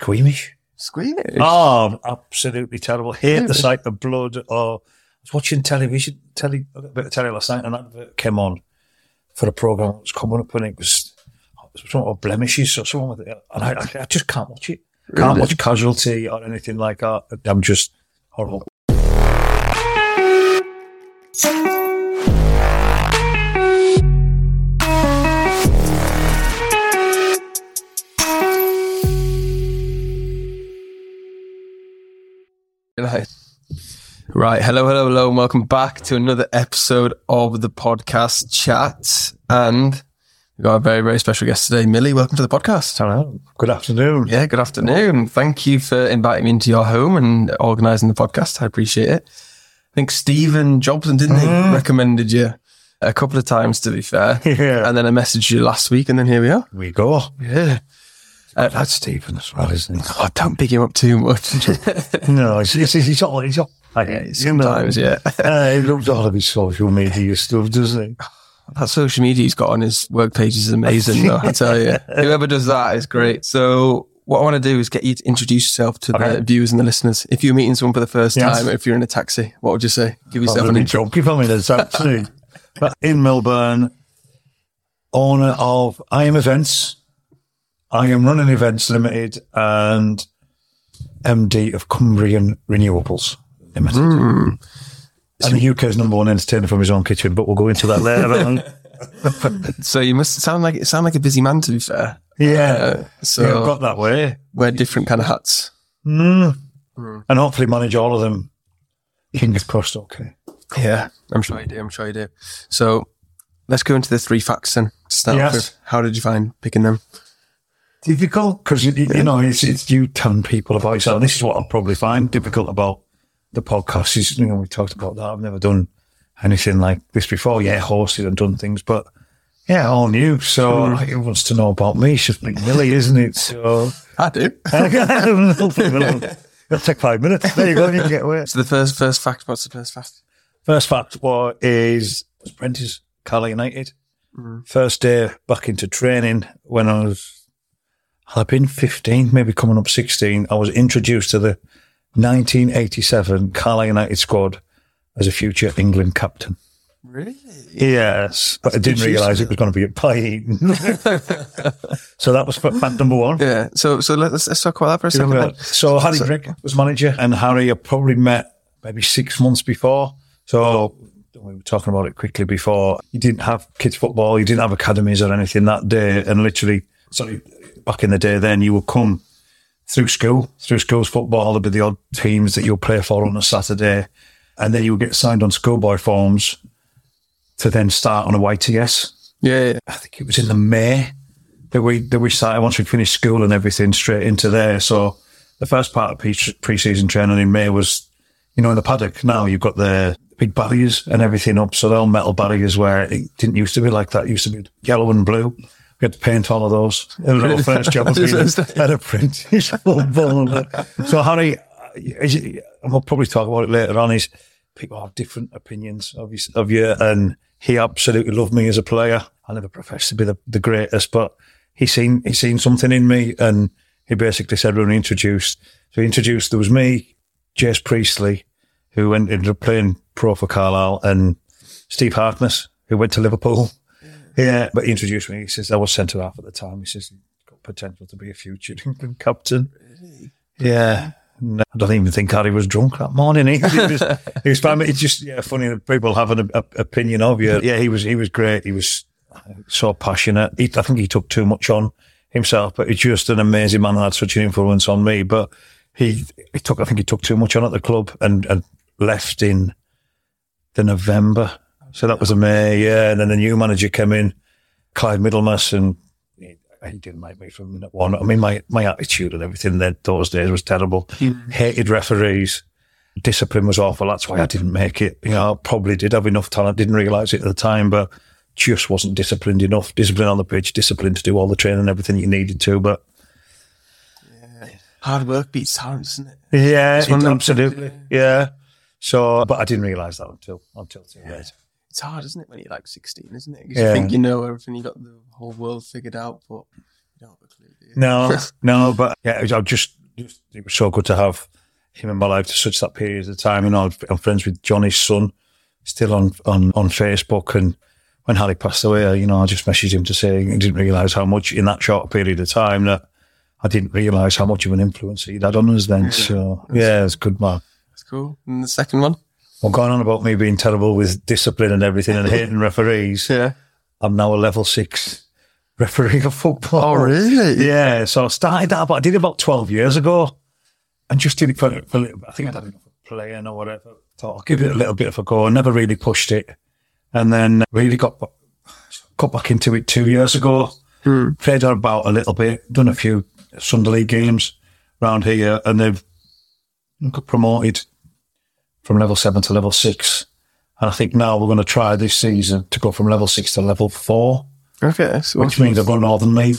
Squeamish. Squeamish. Oh, absolutely terrible. Hate the sight of blood. Or I was watching television, telly, a bit of telly last night, and that came on for a program that was coming up, and it was, it was something of blemishes or something with it, and I, I, I just can't watch it. Can't watch Casualty or anything like that. I'm just horrible. Right. Right. Hello, hello, hello, and welcome back to another episode of the podcast chat. And we've got a very, very special guest today. Millie, welcome to the podcast. Hello. Good afternoon. Yeah, good afternoon. Thank you for inviting me into your home and organising the podcast. I appreciate it. I think Stephen Jobson, didn't he, mm. recommended you a couple of times, to be fair. Yeah. And then I messaged you last week, and then here we are. we go. Yeah. That's Stephen as well, isn't he? Oh, don't big him up too much. No, he's, he's, he's all, he's all, I, Yeah, sometimes, yeah. Uh, he loves all of his social media stuff, doesn't he? That social media he's got on his work page is amazing, though, I tell you. Whoever does that is great. So, what I want to do is get you to introduce yourself to Okay. the viewers and the listeners. If you're meeting someone for the first Yes. time, if you're in a taxi, what would you say? Give yourself an intro. for me, that's actually. but Ian Milburn, owner of IM Events. IM Running Events Limited and MD of Cumbrian Renewables Limited. Hmm. And the UK's number one entertainer from his own kitchen, but we'll go into that later. on. So you must sound like sound like a busy man, to be fair. yeah. Uh, so yeah, I've got that way. wear different kind of hats. Mm. And hopefully manage all of them. Fingers crossed, okay. Yeah, I'm sure you do. I'm sure you do. So let's go into the three facts then. To start Yes. with, how did you find picking them? Difficult because you, you know it's it's you telling people about yourself. And this is what I'll probably find difficult about the podcast. Is you know we talked about that. I've never done anything like this before. Yeah, horses and done things, but yeah, all new. So hmm. like, who wants to know about me? It's just like Millie, isn't it? So I do. it'll take five minutes. There you go. You can get away. So the first first fact. What's the first fact? First fact what is was Prentice Carlisle United. Hmm. First day back into training when I was I've been 15, maybe coming up 16. I was introduced to the 1987 Carlisle United squad as a future England captain. Really? Yes, but I didn't realise it was going to be at Pie Eaton. so that was fa- fact number one. Yeah. So so let's let's talk about that for a second. then. So Harry Drake was manager, and Harry I probably met maybe six months before. So we were talking about it quickly before. You didn't have kids football, you didn't have academies or anything that day, and literally, sorry, back in the day, then you would come through school, through school's football. There'd be the odd teams that you'll play for on a Saturday, and then you would get signed on schoolboy forms to then start on a YTS. Yeah, yeah. I think it was in the May that we that we started once we finished school and everything straight into there. So the first part of pre- pre-season training in May was, you know, in the paddock. Now you've got the big barriers and everything up. So they're all metal barriers where it didn't used to be like that. It used to be yellow and blue. We had to paint all of those. It was our first job. was being Had a print. So Harry, is it- and we'll probably talk about it later on. Is people have different opinions of you, of you, and he absolutely loved me as a player. I never professed to be the, the greatest, but he seen he seen something in me, and he basically said when we introduced. So he introduced. There was me, Jace Priestley, who went ended up playing pro for Carlisle, and Steve Harkness, who went to Liverpool. Yeah, but he introduced me. He says I was centre half at the time. He says he's got potential to be a future England captain. Yeah. No, I don't even think Harry was drunk that morning. He, he was, he was fine. It's just yeah, funny that people have an a, opinion of you. Yeah, he was he was great. He was uh, so passionate. He, I think he took too much on himself, but he's just an amazing man and had such an influence on me. But he he took I think he took too much on at the club and, and left in the November. So that was a May, yeah. And then the new manager came in, Clive Middlemass, and he, he didn't make me from minute one. I mean, my, my attitude and everything then those days was terrible. Hmm. Hated referees. Discipline was awful. That's why I didn't make it. You know, I probably did have enough talent. Didn't realise it at the time, but just wasn't disciplined enough. Discipline on the pitch, discipline to do all the training and everything you needed to. But Hard work beats talent, doesn't it? yeah, of absolutely. Yeah. So, but I didn't realise that until, until too late. It's hard, isn't it, when you're like 16, isn't it? 'Cause Yeah. you think you know everything, you got the whole world figured out, but you don't have a clue. No, no, but yeah, it was, I just, just, it was so good to have him in my life to such that period of time. You know, I'm friends with Johnny's son, still on, on, on Facebook. And when Harry passed away, you know, I just messaged him to say he didn't realise how much in that short period of time that I didn't realise how much of an influence he'd had on us then. So yeah, it's good, man. That's cool. And the second one? Well, going on about me being terrible with discipline and everything and hating referees, Yeah. I'm now a level six referee of football. Oh, really? Yeah. So I started that, but I did it about 12 years ago and just did it for, for a little bit. I think I'd had enough of playing or whatever. Thought I'll give it a little bit of a go. I never really pushed it. And then really got, got back into it two years ago. Hmm. Played about a little bit, done a few Sunday League games around here and they've got promoted from level seven to level six. And I think now we're going to try this season to go from level six to level four, Okay. So which means I've got Northern League.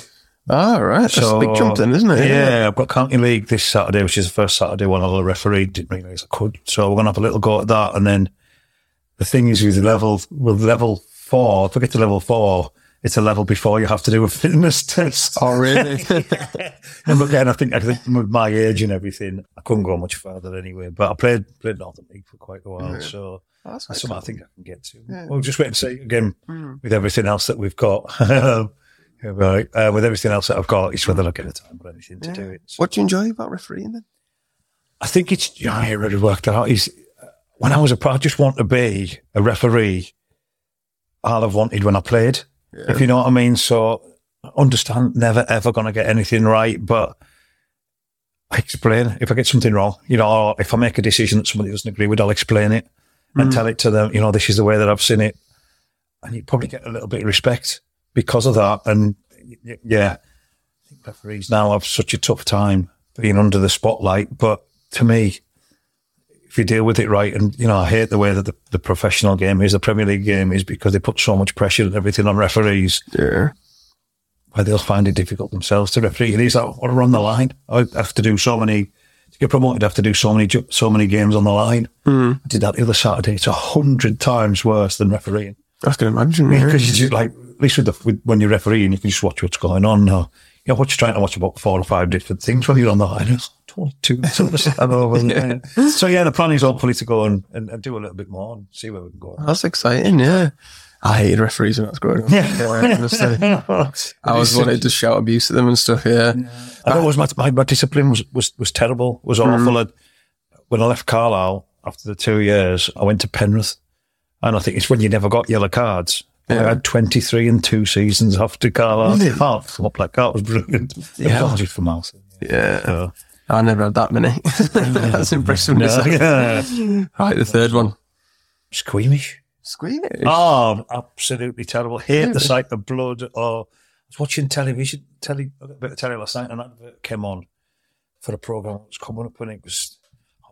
Ah, right. That's a big jump then, isn't it? Yeah, I've got County League this Saturday, which is the first Saturday one I'll referee. Didn't realise I could. So we're going to have a little go at that. And then the thing is with level, with level four, if we get to level four, it's a level before you have to do a fitness test. Oh, really? And again, I think, I think with my age and everything, I couldn't go much further anyway. But I played played Northern League for quite a while, so That's that's quite something I think I can get to. We'll just wait and see again with everything else that we've got. Right. Uh, with everything else that I've got, it's whether I get the time or anything to do it. So What do you enjoy about refereeing then? I think it's, yeah, I already worked out. Is when I was a pro, I just want to be a referee. All I've wanted when I played, if you know what I mean. So understand, never ever going to get anything right, but I explain if I get something wrong, you know, or if I make a decision that somebody doesn't agree with, I'll explain it and mm. tell it to them. You know, this is the way that I've seen it, and you probably get a little bit of respect because of that. And yeah, I think referees now have such a tough time being under the spotlight, but to me, if you deal with it right, and you know, I hate the way that the, the professional game is, the Premier League game is, because they put so much pressure and everything on referees, Yeah. where they'll find it difficult themselves to referee. It is like, what run the line. I have to do so many to get promoted. I have to do so many so many games on the line. Mm. I did that the other Saturday. It's a hundred times worse than refereeing I can imagine. Yeah. because you just like at least with, the, with when you're refereeing, you can just watch what's going on. Now, you know, what you're trying to watch about four or five different things when you're on the line. It's only two. So yeah, the plan is hopefully to go and, and, and do a little bit more and see where we can go. That's exciting, yeah. I hated referees when I was growing up. Yeah, honestly. I was wanted to shout abuse at them and stuff, yeah. I know it was my, my, my discipline was, was, was terrible, was hmm. awful. And when I left Carlisle after the two years, I went to Penrith. And I think it's when you never got yellow cards. I had 23 and two seasons after Carlisle. Really? Oh, flop like that was brilliant. Yeah. Apologies for mouth. Yeah. So, I never had that many. That's impressive. no. Right, the third one. Squeamish. Squeamish. Oh, absolutely terrible. Hate the sight of blood. Or I was watching television, telly, a bit of telly last night, and an advert came on for a program that was coming up, and it was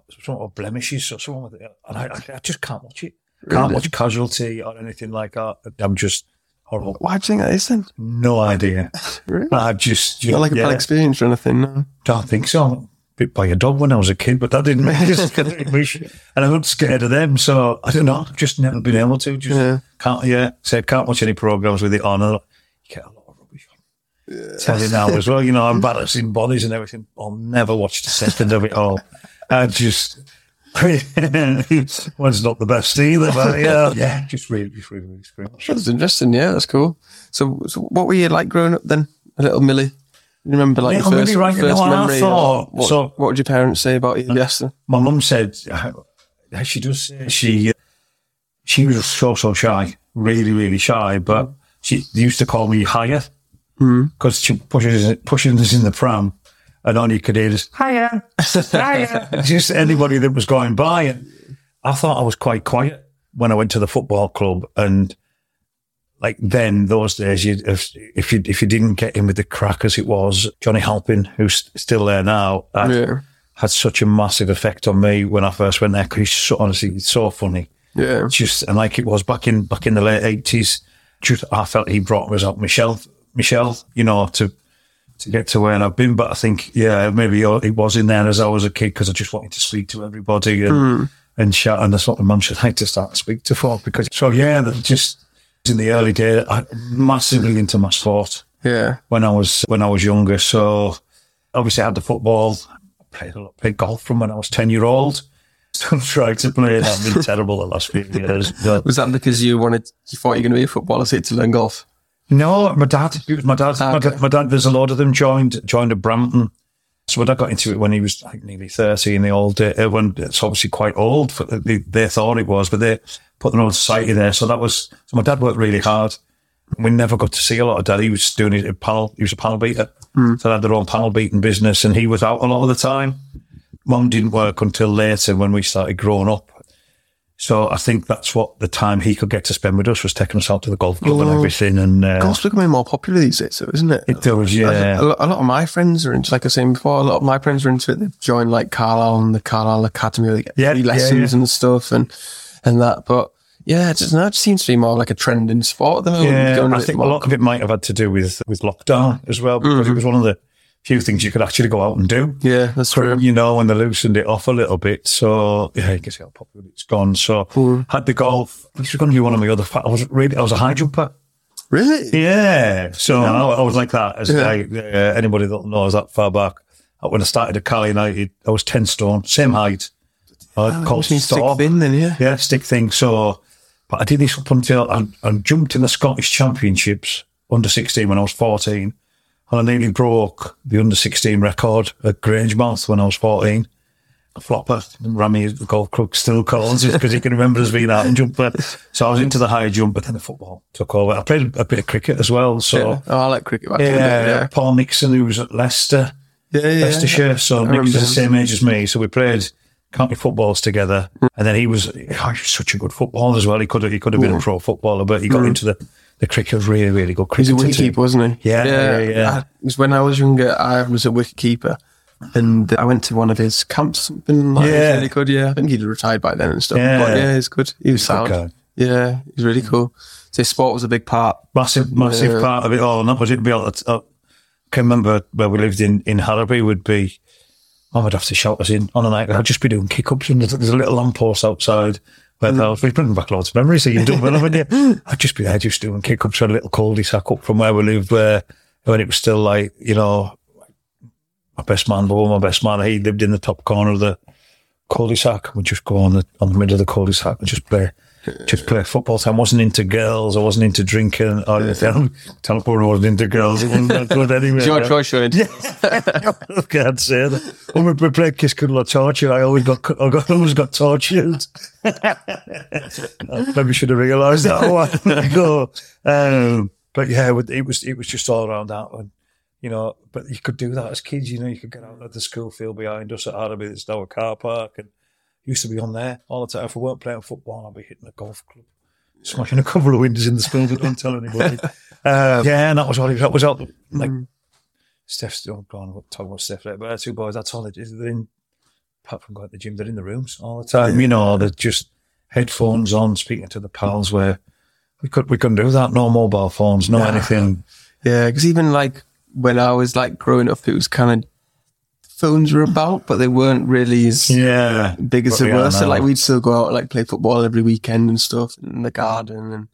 something about blemishes or something with it. And I, I, I just can't watch it. Can't Really? watch Casualty or anything like that. I'm just horrible. Why do you think that is then? No idea. Really? I just, Not like a yeah, bad experience or anything, no. don't think so. Bit by a dog when I was a kid, but that didn't make it. and I'm not scared of them, so I don't know. I've just never been able to. Just Yeah. can't. Yeah, said can't watch any programs with it on. You get a lot of rubbish on. Tell you now as well. You know, I'm embarrassing bodies and everything. I'll never watch the second of it all. I just. one's not the best either, but yeah, yeah, just really, just really, really screaming. That's interesting, yeah, that's cool. So, so what were you like growing up then? A little Millie? You remember like Yeah, your I'm first, right. You first know what I memory? thought? What, So- what would your parents say about you yesterday? my mum said uh, she does say she uh, she was so so shy, really really shy, but she used to call me higher because she pushes pushes us in the pram, and all you could hear is higher, higher. Just anybody that was going by, and I thought I was quite quiet when I went to the football club, and like then those days, you if, if you if you didn't get in with the crack as it was, Johnny Halpin, who's still there now, had- Yeah. had such a massive effect on me when I first went there because he's so, honestly he's so funny. Yeah. Just and like it was back in back in the late eighties, just I felt he brought us up Michelle, Michelle, you know, to to get to where I've been. But I think yeah, maybe it was in there as I was a kid because I just wanted to speak to everybody and hmm. and shout. And that's what the mum should like to start to speak to folk because so yeah, just in the early days, I massively into my sport. Yeah. when I was when I was younger. So obviously I had the football. I played a lot, played golf from when I was ten year old. Still trying to play it. I've been terrible the last few years. But Was that because you wanted, you thought you were going to be a footballer, so you had to learn golf? No, my dad. My dad. My, Okay. dad my dad. There's a lot of them joined joined at Brampton. So my dad got into it when he was like nearly thirty in the old uh, when it's obviously quite old. For, they, they thought it was, but they put an old society there. So that was so my dad worked really hard. We never got to see a lot of dad. He was doing at panel. He was a panel beater. So they had their own panel beating business, and he was out a lot of the time. Mum didn't work until later when we started growing up. So I think that's what the time he could get to spend with us was taking us out to the golf club and Oh. everything. And uh, Golf's becoming more popular these days, though, isn't it? it does, yeah. A lot, a lot of my friends are into, like I was saying before, a lot of my friends are into it. They've joined like Carlisle and the Carlisle Academy, they get Yeah, free yeah, lessons yeah. and stuff and, and that. But yeah, it just, now it just seems to be more like a trend in sport at the moment. Yeah, I think a lot of it might have had to do with with lockdown as well, because Mm-hmm. it was one of the few things you could actually go out and do. Yeah, that's true. You know, when they loosened it off a little bit. So yeah, you can see how popular it's gone. So Mm. had the golf. This was going to be one of my other. I was really. I was a high jumper. Really? Yeah. So I, I was like that. As Yeah. like, uh, anybody that knows that far back, when I started at Cal United, I was ten stone, same height. I called Which stick thin then, yeah. Yeah, stick thing. So, but I did this up until I, I jumped in the Scottish Championships under 16 when I was 14. And I nearly broke the under 16 record at Grangemouth when I was 14. A flopper, Rami, the golf crook, still calls it because he can remember us being out and jumper. So I was into the high jump, but then the football took over. I played a bit of cricket as well. So, Yeah. Oh, I like cricket. back yeah, yeah. Paul Nixon, who was at Leicester. Yeah, yeah, Leicestershire. So remember the same age as me. So we played county footballs together. And then he was, oh, he was such a good footballer as well. He could have, he could have been a mm. pro footballer, but he got mm. into the, the cricket, was really, really good He's a cricket. wicket keeper, wasn't he? Yeah, yeah, yeah. I- was when I was younger, I was a wicket keeper. And I went to one of his camps, something like Yeah. yeah. really good. Yeah, I think he'd retired by then and stuff. Yeah. But yeah, he's good. He was sound. guy. Yeah, he's really cool. So sport was a big part. Massive, massive Yeah. part of it all. And that was it. Be able to, uh, I can remember where we lived in, in Harraby would be, Mum would have to shout us in on a night. I'd just be doing kick ups and there's, there's a little lamppost outside where the house, we bring back loads of memories. So you've done well, haven't you? I'd just be there just doing kick ups on a little cul-de-sac up from where we lived where, when it was still like, you know, my best man, but my best man, he lived in the top corner of the cul-de-sac. We'd just go on the, on the middle of the cul-de-sac and just play, just play football time. I wasn't into girls. I wasn't into drinking or anything. I wasn't into girls. It wasn't that good anyway. George Roy showed. I can't say that. When we played Kiss Cuddle or Torture, I always got, I got, always got tortured. I Maybe should have realised that a while ago. Um, but yeah, it was, it was just all around that one. You know, but you could do that as kids, you know, you could get out of the school field behind us at Harraby, there's now a car park, and used to be on there all the time. If I weren't playing football, I'd be hitting a golf club, smashing a couple of windows in the school, but don't tell anybody. uh, yeah, and that was it that was out, like, Steph's still gone, what talking about Steph but our two boys, that's all it is. They're in, apart from going to the gym, they're in the rooms all the time, you know, they're just headphones on, speaking to the pals where we could, we couldn't do that. No mobile phones, no anything. Yeah, because even like when I was like growing up, it was kind of phones were about, but they weren't really as Yeah. big as they we were. So like we'd still go out and, like play football every weekend and stuff in the garden and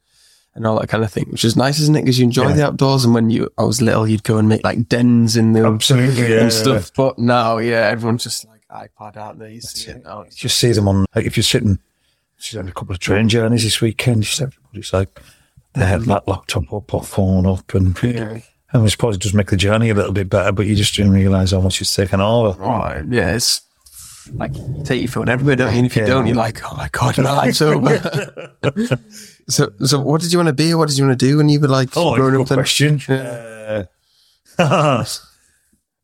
and all that kind of thing, which is nice, isn't it? Because you enjoy Yeah. the outdoors. And when you I was little, you'd go and make like dens in the Absolutely, yeah. and stuff. But now, yeah, everyone's just like iPad out there. You see it now. It's just see them on like if you're sitting she's had a couple of train journeys this weekend just everybody's like they had that laptop up or phone up and Yeah. And suppose it does make the journey a little bit better but you just didn't realise how much it's taken over Right. Yeah, it's like you take your phone everywhere, don't you? And if you Yeah. don't, you're like, oh my god, my life's over. so, so what did you want to be? What did you want to do when you were like oh growing up? Question uh,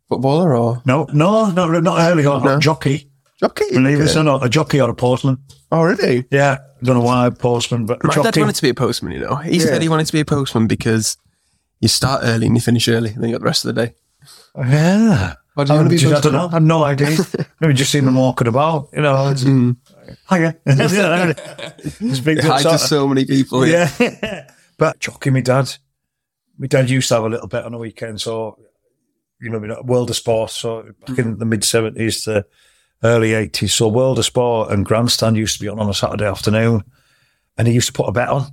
Footballer or no no not, not early on No. jockey jockey? believe it or not a jockey or a postman Oh, really? yeah don't know why postman but My dad wanted to be a postman. You know, he Yeah. said he wanted to be a postman because you start early and you finish early, and then you got the rest of the day. yeah Why do you um, want to be a I don't know. I have no idea. Maybe just seen them walking about, you know. It's, hmm. Hiya. It's big It hides sort to of- so many people. Yeah. Yeah. but jockey, my dad, my dad used to have a little bet on a weekend. So, you know, world of sport. So back in hmm. the mid 70s to early 80s. So world of sport and grandstand used to be on on a Saturday afternoon. And he used to put a bet on.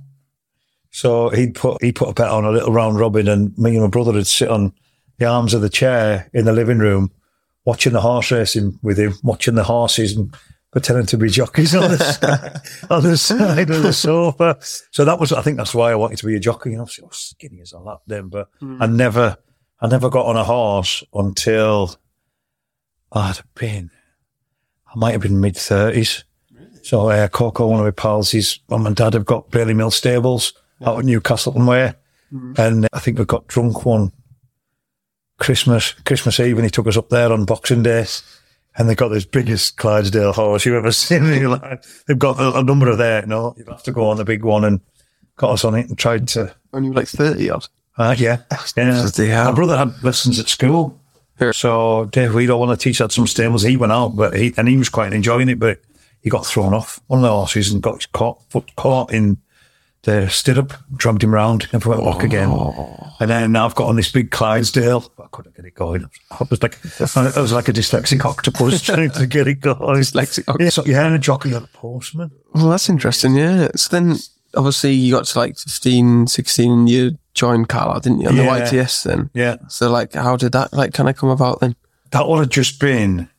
So he'd put he put a bet on a little round robin, and me and my brother would sit on the arms of the chair in the living room, watching the horse racing with him, watching the horses and pretending to be jockeys on the side, on the side of the sofa. So that was, I think that's why I wanted to be a jockey. And obviously, I was skinny as a lap then, but I never, I never got on a horse until I'd been, I might have been mid thirties. So uh, Coco, one of my pals, his mum and dad have got Bailey Mill stables out at Newcastle and where, and I think we got drunk one Christmas Christmas Eve, and he took us up there on Boxing Day. And they got this biggest Clydesdale horse you've ever seen in your life. They've got a, a number of there, you know. You have to go on the big one and got us on it and tried to, When you were like 30 odd. uh, yeah. yeah. My brother had lessons at school. Yeah. So Dave Weed, one of the teachers at some stables, he went out, but he, and he was quite enjoying it, but he got thrown off one of the horses and got his caught, foot caught in the stirrup, dragged him round, never went walk again. Oh. And then now I've got on this big Clydesdale. I couldn't get it going. I was like, I was like a dyslexic octopus trying to get it going. Dyslexic octopus. Yeah, so, yeah, and a jockey on a postman. Well, that's interesting, yeah. So then, obviously, you got to like 15, 16, and you joined Carlisle, didn't you, on Yeah. the YTS then? Yeah. So, like, how did that, like, kind of come about then? That would have just been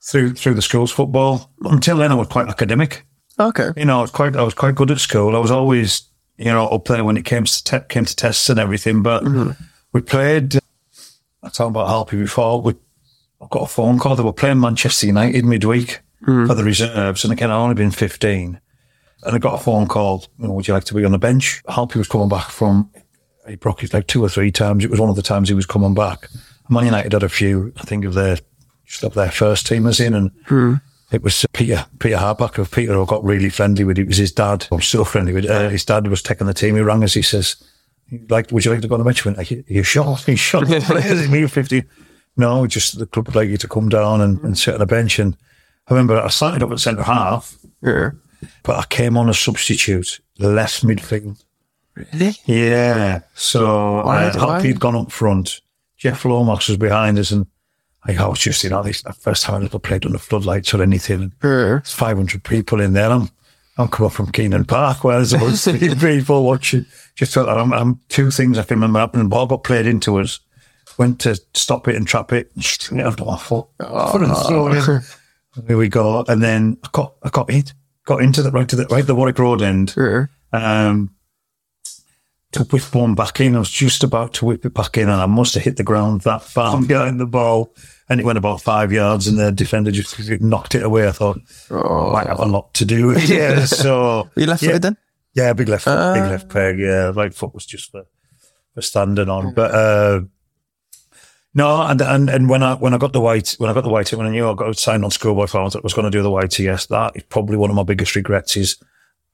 through through the school's football. Until then, I was quite academic. Okay. you know, I was quite, I was quite good at school. I was always, you know, up there when it came to te- came to tests and everything. But mm-hmm. we played. I talked about Halpy before. We I got a phone call. They were playing Manchester United midweek mm-hmm. for the reserves, and again, I'd only been fifteen. And I got a phone call. You know, would you like to be on the bench? Halpy was coming back from. He broke his leg two or three times. It was one of the times he was coming back. Man United had a few. I think of their just up their first teamers in, and mm-hmm. It was Peter, Peter Harback of Peter who got really friendly with it. Was his dad. I'm so friendly with uh, his dad was taking the team. He rang us. He says, like, would you like to go on the bench? I went, are you, are you sure? Sure. Me 50. No, just the club would like you to come down and, and sit on the bench. And I remember I started up at centre half, Yeah. but I came on as substitute, left midfield. Really? Yeah. So Why- uh, Hoppy had gone up front. Jeff Lomax was behind us and like, I was just, you know, this the first time I ever played under floodlights or anything. And Yeah. there's 500 people in there. I'm, I'm coming from Keenan Park where there's about three people watching. Just I'm, I'm two things I can remember happening. Ball got played into us. Went to stop it and trap it. It off my foot. Foot and throw it in. Here we go. And then I got, I got hit. Got into the right to the right the Warwick Road end. Yeah. Um, to whip one back in. I was just about to whip it back in, and I must have hit the ground that far behind the ball, and it went about five yards, and the defender just knocked it away. I thought, oh, might have a lot to do with it. Yeah, so Were you left yeah, footed then? yeah, big left, foot, big Ah. left peg. Yeah, right foot was just for for standing on, but. uh no, and, and and when I when I got the white when I got the white when I knew I got signed on schoolboy farms I was going to do the YTS, that is probably one of my biggest regrets. Is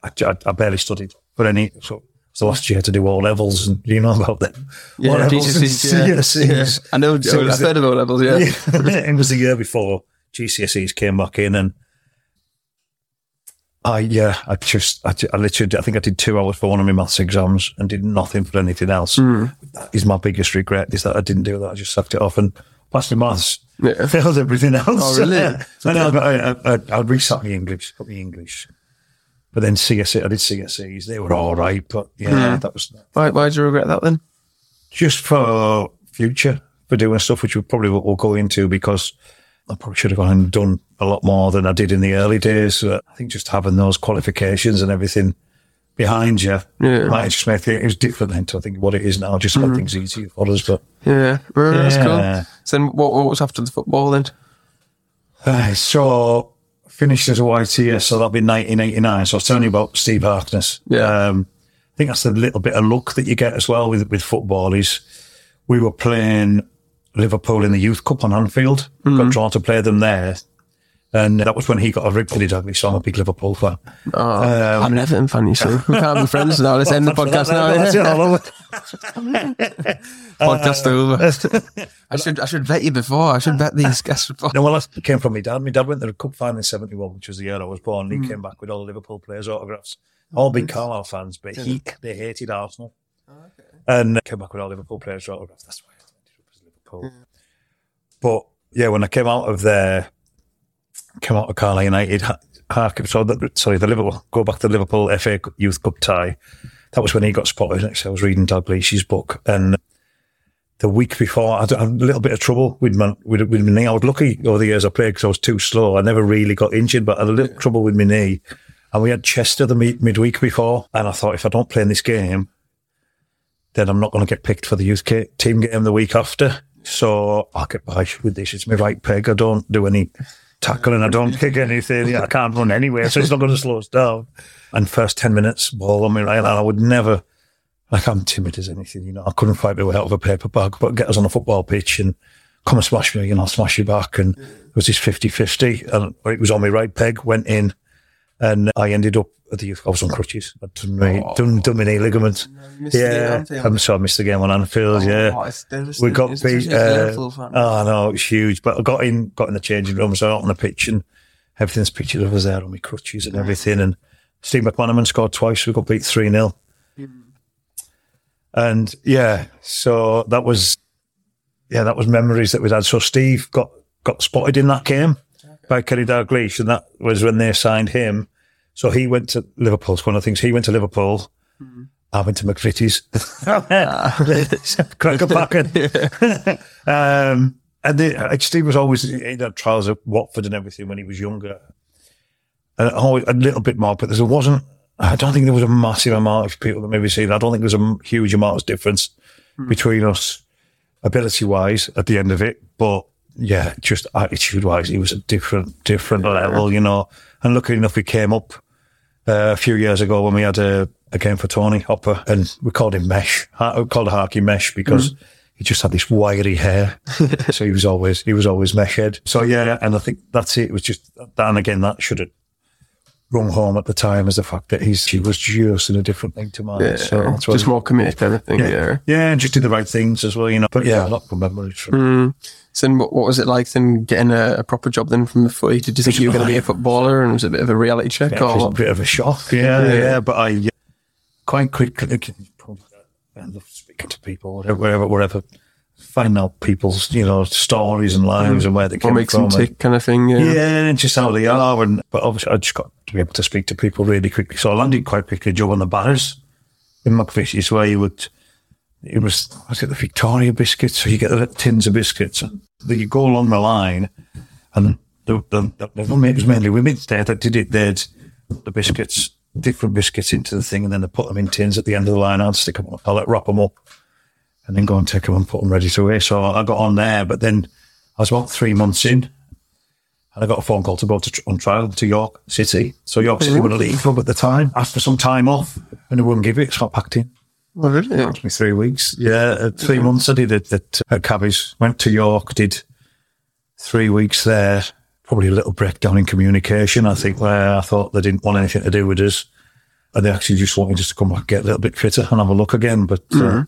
I, I, I barely studied for any so the last year to do all levels, and do you know about them? Yeah, O levels GCSEs, yeah. Yeah. I know, So I've heard of O levels, yeah. Yeah. it was the year before GCSEs came back in, and I yeah, I just I, I literally I think I did two hours for one of my maths exams and did nothing for anything else. Hmm. That is my biggest regret is that I didn't do that. I just sucked it off and passed my maths. Yeah. Failed everything else. Oh, really? and I, I, I, I resat my English, got my English. But then CSE, I did CSEs. They were all right, but yeah, Hmm. that was Why, why did you regret that then? just for future for doing stuff which we probably will, will go into because I probably should have gone and done a lot more than I did in the early days. So I think just having those qualifications and everything behind you Yeah. might just make it, it was different then to I think what it is now, just make things easier for us. But Yeah, well, that's Yeah. cool. So then what, what was after the football then? uh, so finished as a YTS, so that'll be 1989. So I was telling you about Steve Harkness. Yeah. Um, I think that's the little bit of luck that you get as well with with football is we were playing Liverpool in the Youth Cup on Anfield. Got drawn to play them there. And that was when he got a Wrigley Douglas, so I'm a big Liverpool fan. Oh, Um, I'm an Everton fan, you see. We can't be friends now. Let's end the podcast now. I love it. Podcast over. I should I should bet you before. I should bet these guests before. No, well, that came from my dad. My dad went to the cup final in 71, which was the year I was born. and He came back with all the Liverpool players' autographs. All big Carlisle fans, but he, they hated Arsenal. Okay. And uh, came back with all Liverpool players' autographs. That's why I ended up as Liverpool. But yeah, when I came out of there, came out of Carlisle United, Ha- Hark, so the, sorry, the Liverpool, go back to the Liverpool FA Youth Cup tie. that was when he got spotted. Actually, I was reading Dalglish's book, and the week before, I had a little bit of trouble with my with, with my knee. I was lucky over the years I played because I was too slow. I never really got injured, but I had a little trouble with my knee. And we had Chester the mid- midweek before, and I thought if I don't play in this game, then I'm not going to get picked for the youth ca- team game the week after. So I'll get by with this. It's my right peg. I don't do any tackling. I don't kick anything. I can't run anywhere, so it's not going to slow us down. And first 10 minutes, ball on me right, and I would never, like I'm timid as anything, you know, I couldn't fight my way out of a paper bag, but get us on a football pitch and come and smash me and I'll smash you back. And it was this 50-50 and it was on my right peg, went in and I ended up at the youth. I was on crutches. I'd done my, Oh. done, done my knee ligament. missed the yeah. I'm sorry, I missed the game on Anfield. yeah. Oh, it's devastating. We got It's beat. such a Uh, oh no, it was huge. But I got in, got in the changing room, so out on the pitch, and everything's pictured of us there on my crutches and everything. And Steve McManaman scored twice. We got beat three 0 And yeah, so that was, yeah, that was memories that we had. So Steve got got spotted in that game by Kenny Dalglish, and that was when they signed him. So he went to Liverpool. It's one of the things. He went to Liverpool. I went to McVitie's. Crack a packet. um, and the, uh, Steve was always he had trials at Watford and everything when he was younger. And always a little bit more, but there wasn't. I don't think there was a massive amount of people that maybe seen. I don't think there was a huge amount of difference between us, ability wise, at the end of it. But yeah, just attitude wise, he was a different, different level, you know. And luckily enough, we came up uh, a few years ago when we had a, a game for Tony Hopper, and we called him Mesh. We called Harky Mesh because he just had this wiry hair, so he was always he was always mesh head. So yeah, and I think that's it. It was just that, and again that should have rung home at the time as the fact that he's he was just in a different thing to mine. Yeah, so that's just more committed to everything. Yeah. yeah. yeah, and just did the right things as well, you know. But yeah, a lot of memories from. So then what, what was it like then getting a, a proper job then from the footy? Did you think you were going to be a footballer and was it a bit of a reality check? It was or a bit of a shock. Yeah, yeah. But I uh, quite quickly, I love speaking to people, whatever, wherever, wherever, find out people's, you know, stories and lives mm. and where they what came makes from. them tick kind of thing? Yeah. yeah, and just how they are. And but obviously, I just got to be able to speak to people really quickly. So I landed quite quickly. Joe on the bars in McVitie's where you would. It was was it the Victoria biscuits? So you get the tins of biscuits, and you go along the line, and the the, the, the it was mainly women there that did it. They'd the biscuits, different biscuits into the thing, and then they put them in tins at the end of the line. I'd stick them, I'll let wrap them up, and then go and take them and put them ready to wear. So I got on there, but then I was about three months in, and I got a phone call to go to tr- on trial to York City. So York City were the league club at the time. For some time off, and they wouldn't give it. So I packed in. Oh, really? It took me three weeks. Yeah, uh, three months I did it at, at Cabbies. Went to York, did three weeks there. Probably a little breakdown in communication, I think, where I thought they didn't want anything to do with us. And they actually just wanted us to come back, get a little bit fitter and have a look again. But, uh,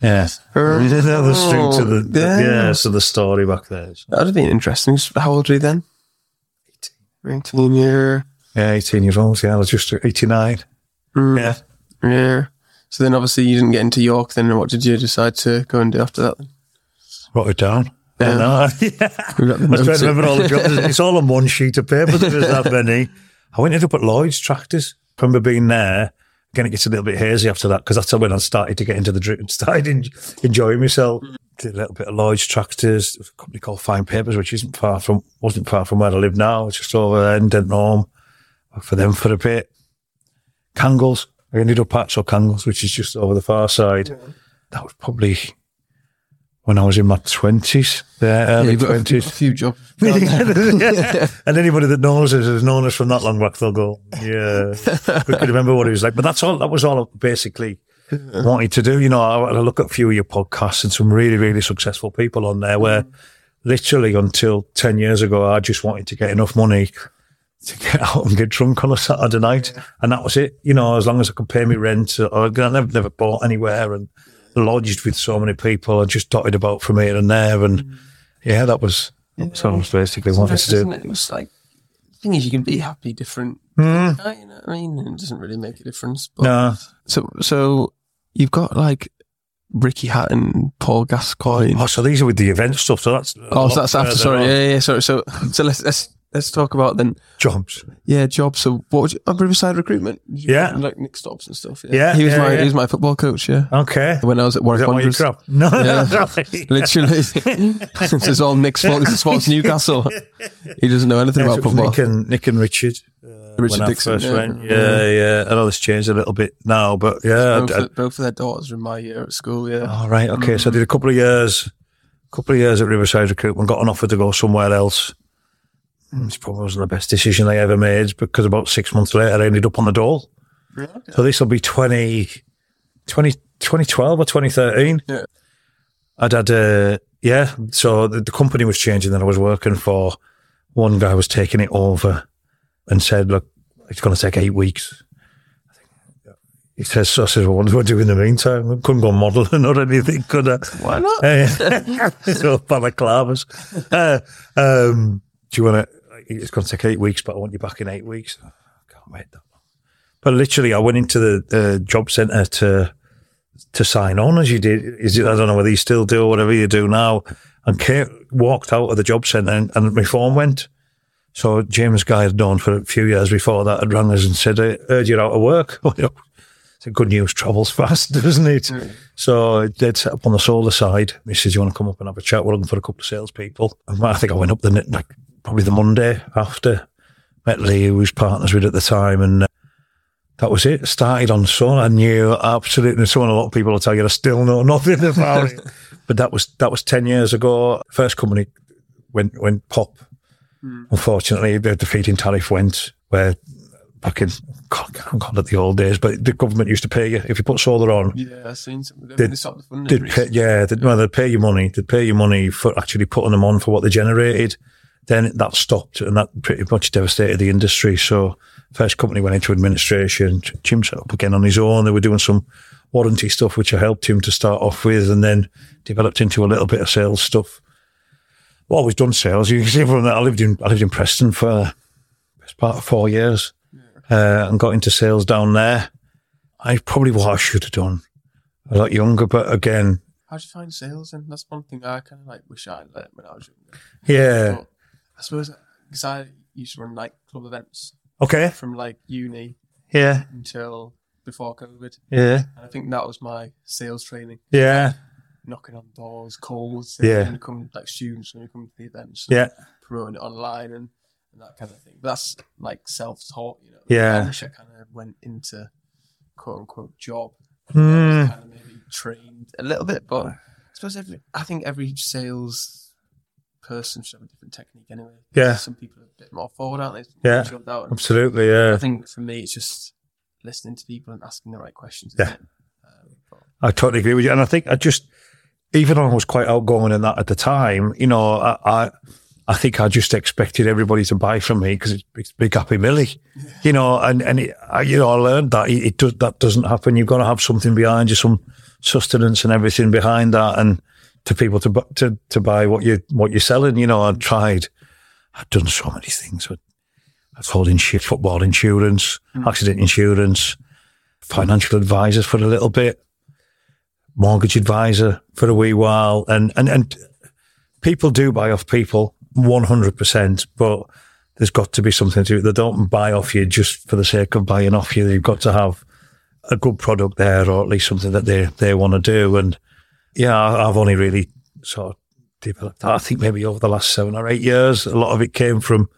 yeah. that was true to the, yeah. yeah, so the story back there. So, That would have been interesting. How old were you then? 18 18 year. yeah, 18 years old. Yeah, I was just 89. Mm. Yeah. Yeah. So then obviously you didn't get into York then. What did you decide to go and do after that then? Wrote it down. Yeah. I know. yeah. We got the I was trying to remember all the jobs. It's all on one sheet of paper. There's that many. I went up at Lloyd's Tractors. I remember being there. Again, it gets a little bit hazy after that because that's when I started to get into the drink and started en- enjoying myself. Mm-hmm. Did a little bit of Lloyd's Tractors. A company called Fine Papers, which isn't far from, wasn't far from where I live now. It's just over there in Denton Holme. Worked for them for a bit. Kangles. I ended up at so Kangles, which is just over the far side. That was probably when I was in my twenties, there, Yeah, early a, twenties. a few jobs. and anybody that knows us has known us from that long back, they'll go, yeah, we could remember what it was like. But that's all, that was all I basically wanted to do. You know, I, I look at a few of your podcasts and some really, really successful people on there where literally until 10 years ago, I just wanted to get enough money to get out and get drunk on a Saturday night. And that was it. You know, as long as I could pay me rent, or I never, never bought anywhere and lodged with so many people. and just dotted about from here and there. And yeah, that was, what I was basically wanted to do. It? It was like, the thing is, you can be happy different. Uh, You know what I mean? It doesn't really make a difference. But No. So, so you've got like Ricky Hatton, Paul Gascoigne. Oh, so these are with the event stuff. So that's Oh, so that's after. Sorry, yeah, yeah. Sorry. So, so let's let's let's talk about then. Jobs. Yeah, jobs. So what was you, Riverside recruitment? Yeah. like Nick Stops and stuff. Yeah, he was yeah, my yeah. he was my football coach. Yeah, Okay. when I was at Warwick that why you Wanderers. No, Yeah. that's. Literally, this is all Nick's fault. This is sports Newcastle. He doesn't know anything Yeah, about so it was football. Nick and, Nick and Richard. Uh, Richard when I Dixon, first yeah. went. Yeah, yeah. I know it's changed a little bit now, but yeah. both, I- I- of, both of their daughters were in my year at school. Yeah, All right. Okay. Mm. So I did a couple of years, couple of years at Riverside Recruitment, got an offer to go somewhere else. Mm, It probably wasn't the best decision I ever made because about six months later I ended up on the dole. So this will be 20, 20, 2012 or 2013. Yeah. I'd had, uh, yeah. So the, the company was changing that I was working for. One guy was taking it over and said, look, it's going to take eight weeks. He says, so I said, well, what do I do in the meantime? I couldn't go modelling or anything, could I? why not? Uh, so balaclavas. Uh, um, do you want to? It's going to take eight weeks, but I want you back in eight weeks. I can't wait that long. But literally, I went into the, the job centre to to sign on as you did. Is it, I don't know whether you still do or whatever you do now. And came, walked out of the job centre and, and my phone went. So James Guy had known for a few years before that had rang us and said, I heard you're out of work. So good news travels fast, doesn't it? Mm. So they'd set up on the solar side. He says, you want to come up and have a chat? We're looking for a couple of salespeople. And I think I went up the, like, probably the Monday after. Met Lee, who was partners with at the time. And uh, that was it. Started on Sun. I knew absolutely someone. A lot of people will tell you I still know nothing about it. But that was that was ten years ago. First company went went pop. Unfortunately, the feed-in tariff went where back in God, God, at the old days. But the government used to pay you if you put solar on. Yeah, I've seen some. They, Did- they stopped the funding. They'd pay, yeah, they'd, well, they'd pay you money. They'd pay you money for actually putting them on for what they generated. Then that stopped, and that pretty much devastated the industry. So, first company went into administration. Jim set up again on his own. They were doing some warranty stuff, which I helped him to start off with, and then developed into a little bit of sales stuff. I've always done sales. You can see from that. I lived in I lived in Preston for best part of four years, uh, and got into sales down there. I probably what I should have done a lot younger, but again, How'd you find sales? And that's one thing I kind of like wish I learned when I was younger. yeah. But I suppose because I used to run nightclub events Okay. from like uni Yeah. until before COVID, Yeah. and I think that was my sales training. Yeah. knocking on doors, calls, Yeah. you come like students when you come to the events, Yeah. promoting it online and, and that kind of thing. But that's like self-taught, you know. Yeah. I wish I kind of went into quote unquote job, Hmm. kind of maybe trained a little bit, but I suppose every I think every sales person should have a different technique anyway. Yeah. some people are a bit more forward, aren't they? Yeah. Out. Absolutely. Yeah. I think for me, it's just listening to people and asking the right questions. Yeah. Um, I totally agree with you. And I think I just, even though I was quite outgoing in that at the time, you know, I, I, I think I just expected everybody to buy from me because it's, it's Big Happy Millie, you know, and, and it, I, you know, I learned that it, it does, that doesn't happen. You've got to have something behind you, some sustenance and everything behind that. And to people to, to, to buy what you, what you're selling, you know, I'd tried, I've done so many things. I I holding shit, football insurance, hmm. accident insurance, financial advisors for a little bit mortgage advisor for a wee while, and and and people do buy off people one hundred percent, but there's got to be something to it. They don't buy off you just for the sake of buying off you. They've got to have a good product there, or at least something that they they want to do. And yeah, I've only really sort of developed that. I think maybe over the last seven or eight years, a lot of it came from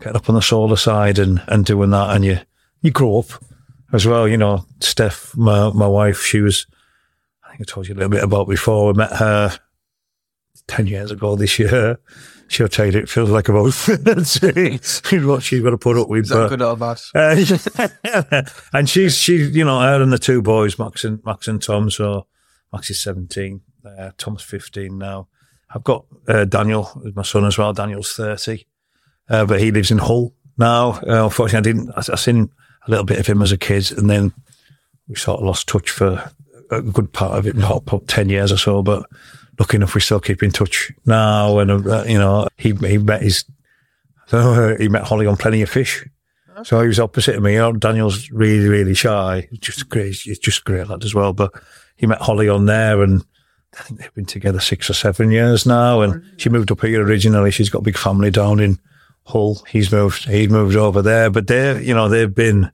getting up on the solar side and and doing that, and you you grow up as well. You know, Steph, my my wife, she was. I think I told you a little bit about before. We met her 10 years ago this year. She'll tell you it feels like about 30. what she's got to put up with. Is that but- good or bad? uh, and she's, she's, you know, her and the two boys, Max and, Max and Tom. So Max is 17, uh, Tom's 15 now. I've got uh, Daniel, my son as well. Daniel's 30, uh, but he lives in Hull now. Uh, unfortunately, I didn't, I, I seen a little bit of him as a kid and then we sort of lost touch for a good part of it, about, about 10 years or so, but lucky enough, we still keep in touch now. And, uh, you know, he, he met his, he met Holly on Plenty of Fish. So he was opposite of me. You know, Daniel's really, really shy. He's just great. He's just a great lad as well. But he met Holly on there and I think they've been together six or seven years now. And she moved up here originally. She's got a big family down in Hull. He's moved. He's moved over there, but they, you know, they've been.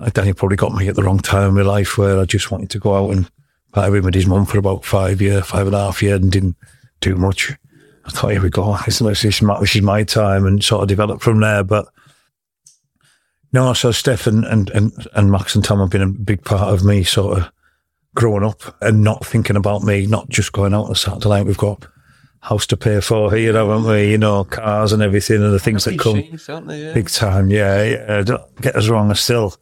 Uh, Daniel probably got me at the wrong time in my life where I just wanted to go out and party with his mum for about five year, five and a half year, and didn't do much. I thought, here we go. This is, my, this is my time, and sort of developed from there. But no, so Steph and, and, and, Max and Tom have been a big part of me sort of growing up and not thinking about me, not just going out on Saturday night. We've got house to pay for here, haven't we? You know, cars and everything and the things that come they, yeah. big time. Yeah, yeah. Don't get us wrong. I still,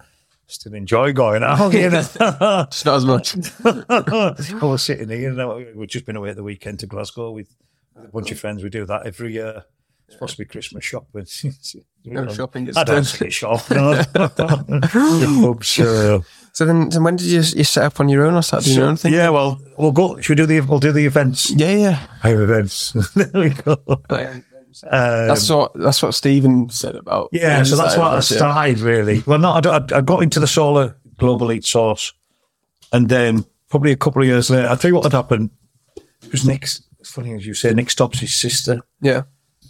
still enjoy going out. You know? It's not as much. I was sitting here, you know, we've just been away at the weekend to Glasgow with a bunch of friends. We do that every year. It's supposed to be Christmas shopping. No shopping gets I don't done. switch off. No. The pubs, uh, So then, then when did you, you set up on your own or start doing your own thing? yeah, well, we'll go. Should we do the? We'll do the events. Yeah, yeah. Home events. there we go. Um, That's what that's what Stephen said about. yeah, so that's what I started really. Well, no, I, I, I got into the solar global heat source, and then probably a couple of years later, I'll tell you what had happened. It was Nick's. Funny as you say, Nick Stobbs' his sister, Yeah.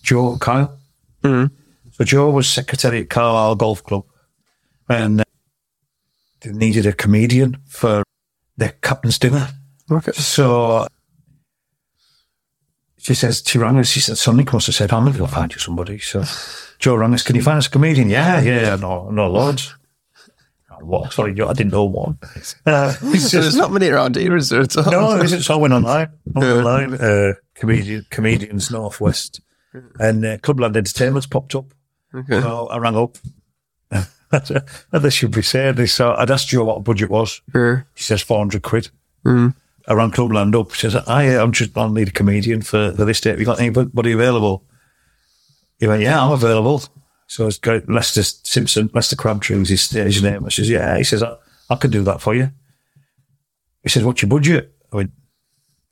Joe Kyle. Mhm. So Joe was secretary at Carlisle Golf Club, and uh, they needed a comedian for their captain's dinner. Okay. So she says, she rang us, she said, so Nick must have said, I'm going to go find you somebody. So Joe rang us, can you find us a comedian? Yeah, yeah, no, no, loads. Oh, What? Sorry, Joe, I didn't know one. Uh, So there's not many around here, is there? At all? no, this is, so I went online, online, uh, comedian, comedians Northwest, and uh, Clubland Entertainment's popped up. Okay. So I rang up. this should be said. This, so I'd asked Joe what the budget was. Sure. He says 400 quid. Mm. I rang Clubland up. He says, I, I'm just, I need a comedian for, for this date. Have you got anybody available? He went, yeah, I'm available. So it's got Lester Simpson, Lester Crabtree was his stage name. I says, yeah. He says, I, I can do that for you. He says, what's your budget? I went,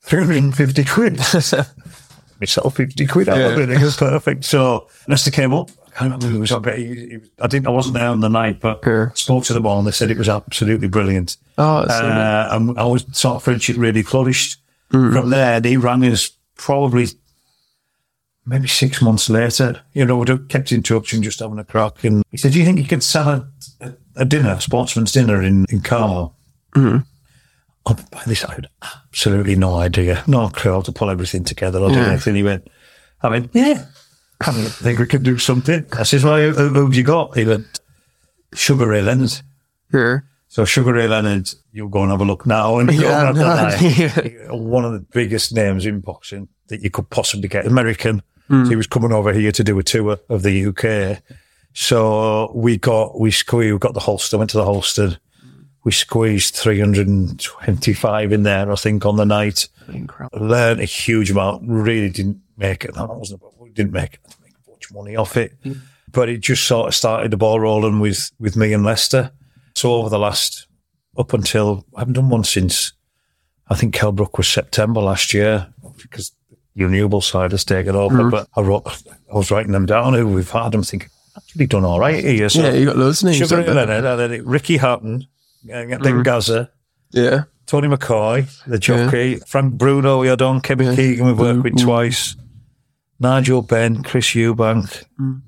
350 quid. Myself 50 quid out of it. It was perfect. So Lester came up. I can't remember who was on, but he, he, I didn't, I wasn't there on the night, but Sure. spoke to them all and they said it was absolutely brilliant. Oh, that's. Uh, and I was sort of friendship really flourished. Mm. From there, they rang us probably maybe six months later. You know, we kept in touch and just having a crack. And he said, "Do you think you could sell a, a, a dinner, a sportsman's dinner in in Carmel?" Mm. Oh, by this, I had absolutely no idea, no clue how to pull everything together or do Yeah. anything. He went, "I went, yeah, I think we could do something." I says, "Well, who, who have you got?" He went, "Sugar Ray Leonard." Sure. So Sugar Ray Leonard, you'll go and have a look now. And Yeah, no, yeah. one of the biggest names in boxing that you could possibly get. American. Hmm. So he was coming over here to do a tour of the UK. So we got, we squeezed, we got the Halston, went to the Halston. We squeezed 325 in there, I think, on the night. Incredible. Learned a huge amount. Really didn't make it. That wasn't, we didn't make, make much money off it. Hmm. But it just sort of started the ball rolling with, with me and Lester. So over the last, up until, I haven't done one since, I think Kelbrook was September last year because the renewable side has taken over. Hmm. But I wrote, I was writing them down who we've had. I'm thinking, actually done all right here. So Yeah, you got loads of names. Sugar haven't you? Then Ricky Hatton, and then Gazza, Yeah. Tony McCoy, the jockey, Frank Bruno, we had on, Kevin Yeah. Keegan, we've worked with Mm. twice, Nigel Benn, Chris Eubank,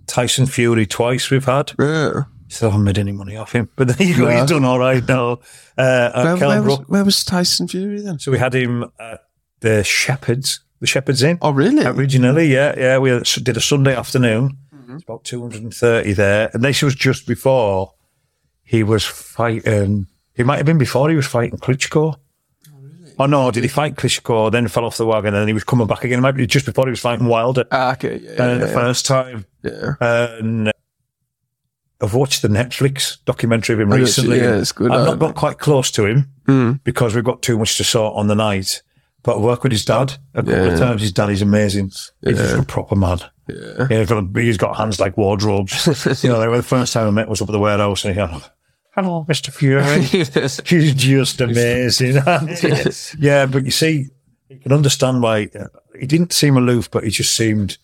Tyson Fury twice we've had. Yeah. Still haven't made any money off him, but there you go, Yeah. he's done all right now. Uh, Where, where, was, where was Tyson Fury then? So we had him at the Shepherds, the Shepherds Inn. Oh, really? Originally, yeah, yeah. We did a Sunday afternoon. Mm-hmm. It's about 230 there. And this was just before he was fighting. It might have been before he was fighting Klitschko. Oh, no, did he fight Klitschko, then fell off the wagon, and then he was coming back again? It might be just before he was fighting Wilder Ah, okay. Yeah. uh, yeah, the yeah. first time. yeah. And I've watched the Netflix documentary of him Oh, recently. yeah, it's good, I've uh, not got quite close to him Mm. because we've got too much to sort on the night. But I work with his dad a couple of times. His dad is amazing. He's just a proper man. Yeah. Yeah, he's got, he's got hands like wardrobes. you know, like, the first time I met was up at the warehouse and he had, hello, Mr. Fury. He's just amazing. yeah, but you see, you can understand why uh, he didn't seem aloof, but he just seemed,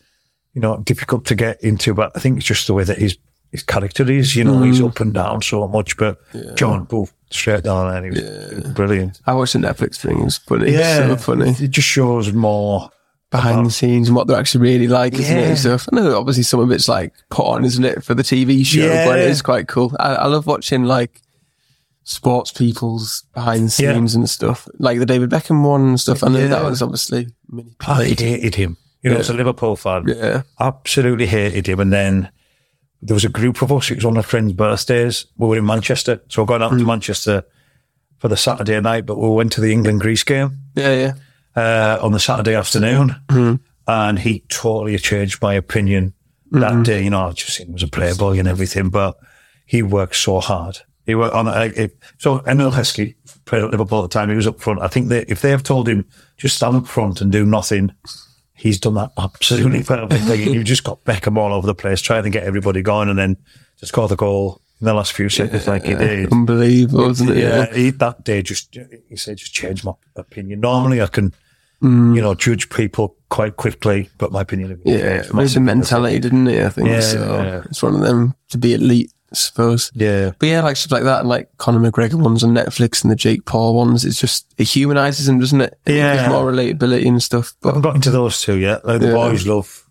you know, difficult to get into. But I think it's just the way that his his character is. You know, he's up and down so much. But John, both straight down, and he was brilliant. I watched the Netflix thing. It was funny. Yeah, So funny. It just shows more behind the scenes and what they're actually really like, isn't it? And stuff. I know obviously some of it's like put on, isn't it, for the TV show, but it is quite cool. I, I love watching like sports people's behind the Yeah. scenes and stuff, like the David Beckham one and stuff. I know that was obviously I hated him. You know, Yeah. as a Liverpool fan, Yeah. absolutely hated him. And then there was a group of us. It was of my friends' birthdays. We were in Manchester, so we going out to mm. Manchester for the Saturday night. But we went to the England Greece game Yeah, yeah. Uh, on the Saturday afternoon, and he totally changed my opinion that day. You know, I just seen him as a playboy and everything, but he worked so hard. He worked on uh, it. So Emile Heskey played at Liverpool at the time. He was up front. I think that if they have told him just stand up front and do nothing, he's done that absolutely perfectly. You've just got Beckham all over the place, trying to get everybody going, and then to score the goal in the last few seconds, like he did. Unbelievable, isn't it? Yeah, he, that day just he said just changed my opinion. Normally, I can mm. you know judge people quite quickly, but my opinion of Yeah, it was a mentality, didn't it? I think Yeah, so. yeah. It's one of them to be elite, I suppose. Yeah, But yeah, like stuff like that, and like Conor McGregor ones on Netflix and the Jake Paul ones. It's just it humanizes him, doesn't it? Yeah. There's more relatability and stuff. I But haven't got into those two yet. Like the Yeah. boys love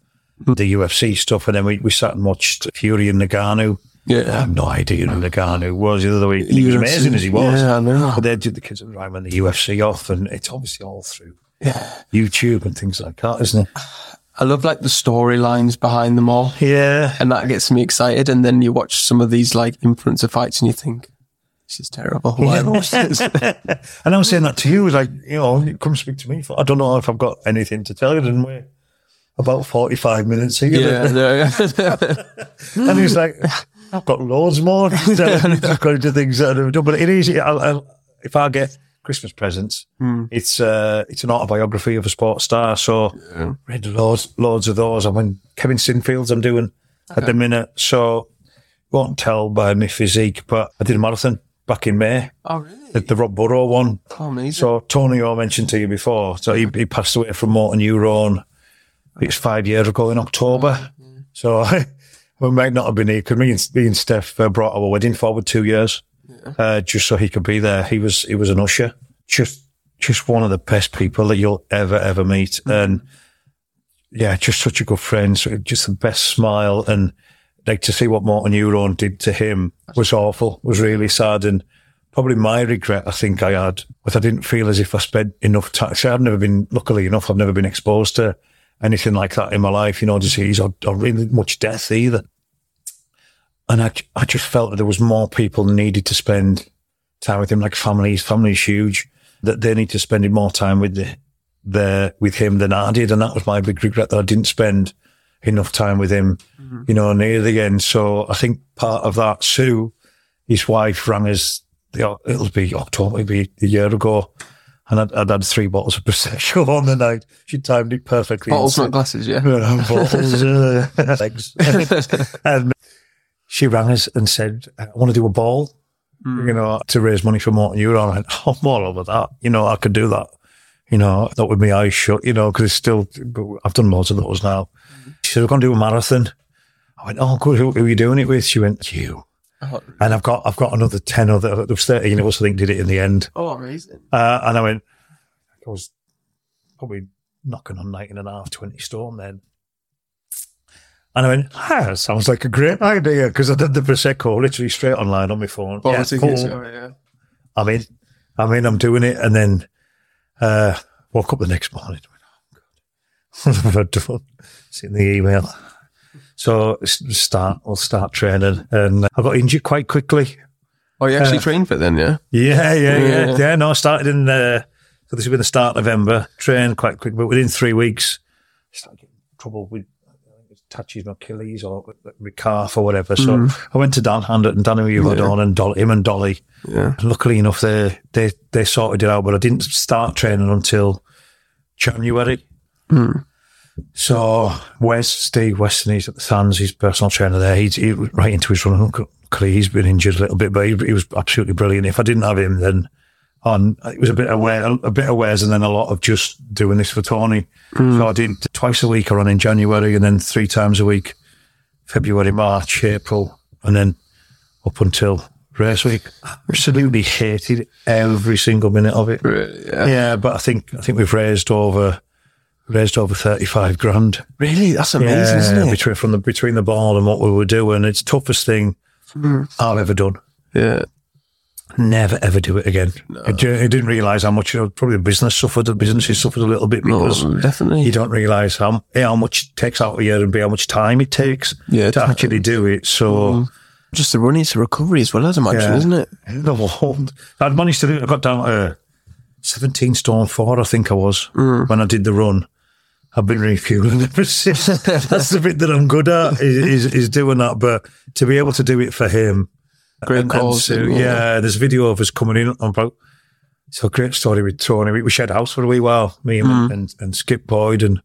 the UFC stuff, and then we, we sat and watched Fury and Ngannou. I have no idea who Ngannou was the other week. He was amazing as he was. Yeah, I know. But they did the kids around when the UFC off, and it's obviously all through yeah. YouTube and things like that, isn't it? I love like the storylines behind them all, Yeah. and that gets me excited. And then you watch some of these like influencer fights, and you think, "This is terrible." Why this? And I was saying that to you, was like, you know, come speak to me. For, I don't know if I've got anything to tell you, didn't we? About 45 minutes here. yeah, yeah. And he's like, I've got loads more. I've got into things that I've done. But it is, I'll, I'll, if I get Christmas presents, it's uh, it's an autobiography of a sports star. So read loads, loads of those. I mean, Kevin Sinfield's I'm doing at the minute. So won't tell by my physique, but I did a marathon back in May, oh really? the, the Rob Burrow one. Oh, amazing. So Tony, I mentioned to you before. So he, he passed away from motor neurone. It's five years ago in October. So we might not have been here because me and, me and Steph uh, brought our wedding forward two years, uh, just so he could be there. He was he was an usher, just just one of the best people that you'll ever ever meet, and yeah, just such a good friend. So just the best smile and like to see what motor neurone did to him was awful. Was really sad and probably my regret. I think I had, but I didn't feel as if I spent enough time. See, I've never been, luckily enough, I've never been exposed to anything like that in my life. You know, disease or, or really much death either. And I, I just felt that there was more people needed to spend time with him, like families. Family's huge. That they need to spend more time with the, the with him than I did, and that was my big regret that I didn't spend enough time with him, mm-hmm. you know, near the end. So I think part of that, Sue, his wife, rang us. It'll be October, it'll be a year ago, and I'd, I'd had three bottles of prosecco on the night. She timed it perfectly. Bottles, not glasses. Yeah. bottles, uh, legs. and um, she rang us and said, "I want to do a ball." Hmm. You know, to raise money for motor neurone. I went, oh, I'm all over that. You know, I could do that. You know, not with my eyes shut, you know, because it's still, I've done loads of those now. Hmm. She said, we're going to do a marathon. I went, oh, good. Who, who are you doing it with? She went, you. Oh, And I've got, I've got another 10 other, there was 13 of us, I think, did it in the end. oh, amazing. Uh, and I went, I was probably knocking on 19 and a half, 20 storm then. And I went, ah, sounds like a great idea because I did the Prosecco literally straight online on my phone. Bottle Yeah, tickets. cool. oh, yeah. I mean. I mean. I'm doing it. And then uh, woke up the next morning. Went, oh, God. What have I done? Seen the email. So start. We'll start training. And I got injured quite quickly. Oh, you actually Uh, trained for it then, yeah? Yeah, yeah, yeah. Yeah. Yeah, no, I started in, uh, so this has been the start of November, trained quite quick, but within three weeks, I started getting trouble with touches my Achilles or my calf or whatever. So I went to Dan Handert and Danny Udon and Dolly, him and Dolly. Yeah. Luckily enough, they, they, they sorted it out, but I didn't start training until January. So Wes, Steve Weston, he's at the Sands, he's personal trainer there. He's he right into his running. Luckily, he's been injured a little bit, but he, he was absolutely brilliant. If I didn't have him, then on it was a bit aware, a bit of wares, and then a lot of just doing this for Tony. Hmm. So I did twice a week. I run in January, and then three times a week, February, March, April, and then up until race week. Absolutely hated every single minute of it. Really, yeah. Yeah, but I think I think we've raised over raised over 35 grand. Really? That's amazing, Yeah, isn't it? between, from the, between the ball and what we were doing. It's the toughest thing Mm. I've ever done. Yeah. Never ever do it again. I, I didn't realise how much, you know, probably the business suffered, the businesses suffered a little bit because Oh, definitely. you don't realise how, how much it takes out of you and how much time it takes Yeah, to actually do it. So, Just the running to recovery as well, as imagine, Yeah. isn't it? the whole, I'd managed to do it. I got down to 17 stone four, I think I was, when I did the run. I've been refueling ever since. That's the bit that I'm good at, is, is, is doing that. But to be able to do it for him, Great and- calls. so, yeah. yeah, there's video of us coming in. I'm about, it's a great story with Tony. We, we shared a house for a wee while, me and, and, and Skip Boyd. And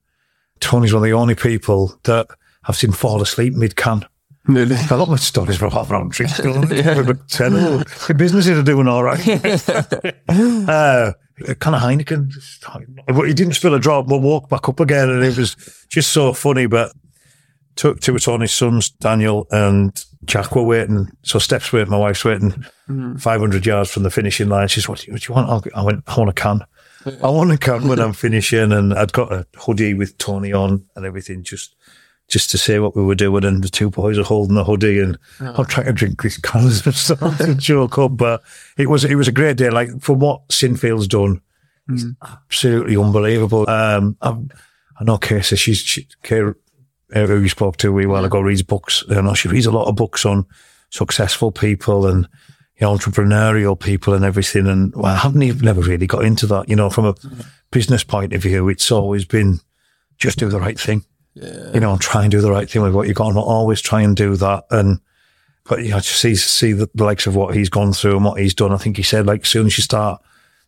Tony's one of the only people that I've seen fall asleep mid can. Really. A lot of my stories from half round trips. Terrible. The businesses are doing all right. uh, Uh, kind of Heineken. But he didn't spill a drop, but walked back up again. And it was just so funny. But took two of Tony's sons, Daniel and Jack, were waiting. So Steph's waiting, my wife's waiting mm. 500 yards from the finishing line. She What do you, what do you want? I'll, I went, I want a can. I want a can when I'm finishing. And I'd got a hoodie with Tony on and everything, just just to say what we were doing. And the two boys are holding the hoodie, and I'm trying to drink these cans and stuff to joke up. But it was it was a great day. Like for what Sinfield's done, it's absolutely unbelievable. Um, I'm, I know Casey. She's she, Kay, uh, who you spoke to a wee while ago reads books. I know she reads a lot of books on successful people and you know, entrepreneurial people and everything. And well, I haven't even never really got into that. You know, from a business point of view, it's always been just do the right thing you know, and try and do the right thing with what you've got, and always try and do that. And but you know, to see see the, the likes of what he's gone through and what he's done. I think he said like, as soon as you start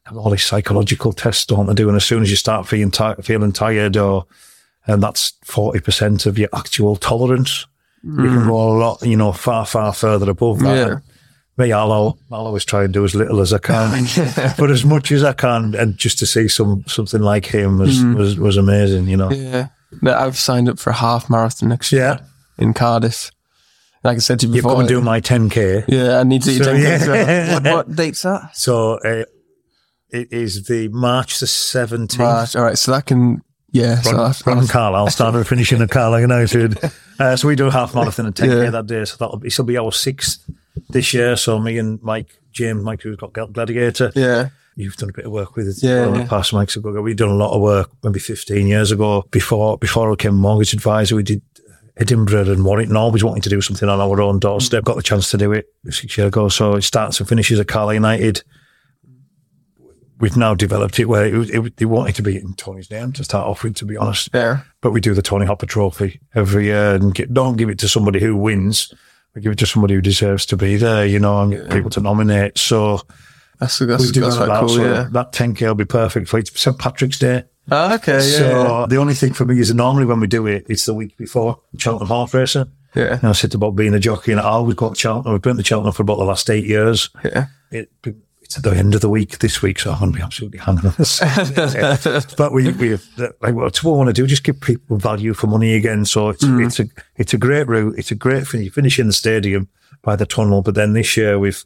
having all these psychological tests on to do, and as soon as you start feeling ti- feeling tired, or and that's forty percent of your actual tolerance, you can mm. go a lot, you know, far far further above that. Yeah. Me, I'll, I'll always try and do as little as I can, but as much as I can, and just to see some something like him was mm. was, was amazing, you know. Yeah. I've signed up for a half marathon next year in Cardiff. Like I said to you You've before. got to do my 10k. yeah, I need to do So, 10 yeah. yeah. what, what date's that? So uh, it is the March the 17th. March. All right, so that can, yeah. so Ron, Carlisle started finishing at Carlisle United. Uh, so we do a half marathon and 10k Yeah. that day. So that'll be, this will be our sixth this year. So me and Mike, James, Mike, who's got Gladiator. yeah. You've done a bit of work with it Yeah, yeah. past, Mike. So we've done a lot of work maybe 15 years ago. Before before I became mortgage advisor, we did Edinburgh and Warrington, always wanting to do something on our own doorstep. Mm. Got the chance to do it six years ago. So it starts and finishes at Carlisle United. We've now developed it where it, it, they wanted to be in Tony's name to start off with, to be honest. Yeah. But we do the Tony Hopper Trophy every year and get, don't give it to somebody who wins. We give it to somebody who deserves to be there, you know, and get people to nominate. So That's, that's, we've that's developed quite that. cool, so yeah. that 10K will be perfect for. It's St. Patrick's Day. Ah, okay, yeah. So the only thing for me is normally when we do it, it's the week before Cheltenham Horse Racing. yeah. And I said about being a jockey and I always go to Cheltenham. We've been to Cheltenham for about the last eight years. Yeah. It, it's at the end of the week this week, so I'm going to be absolutely hanging on this. but we, we, like, what we want to do, just give people value for money again. So it's, Mm. it's a, it's a great route. It's a great finish in the stadium by the tunnel, but then this year we've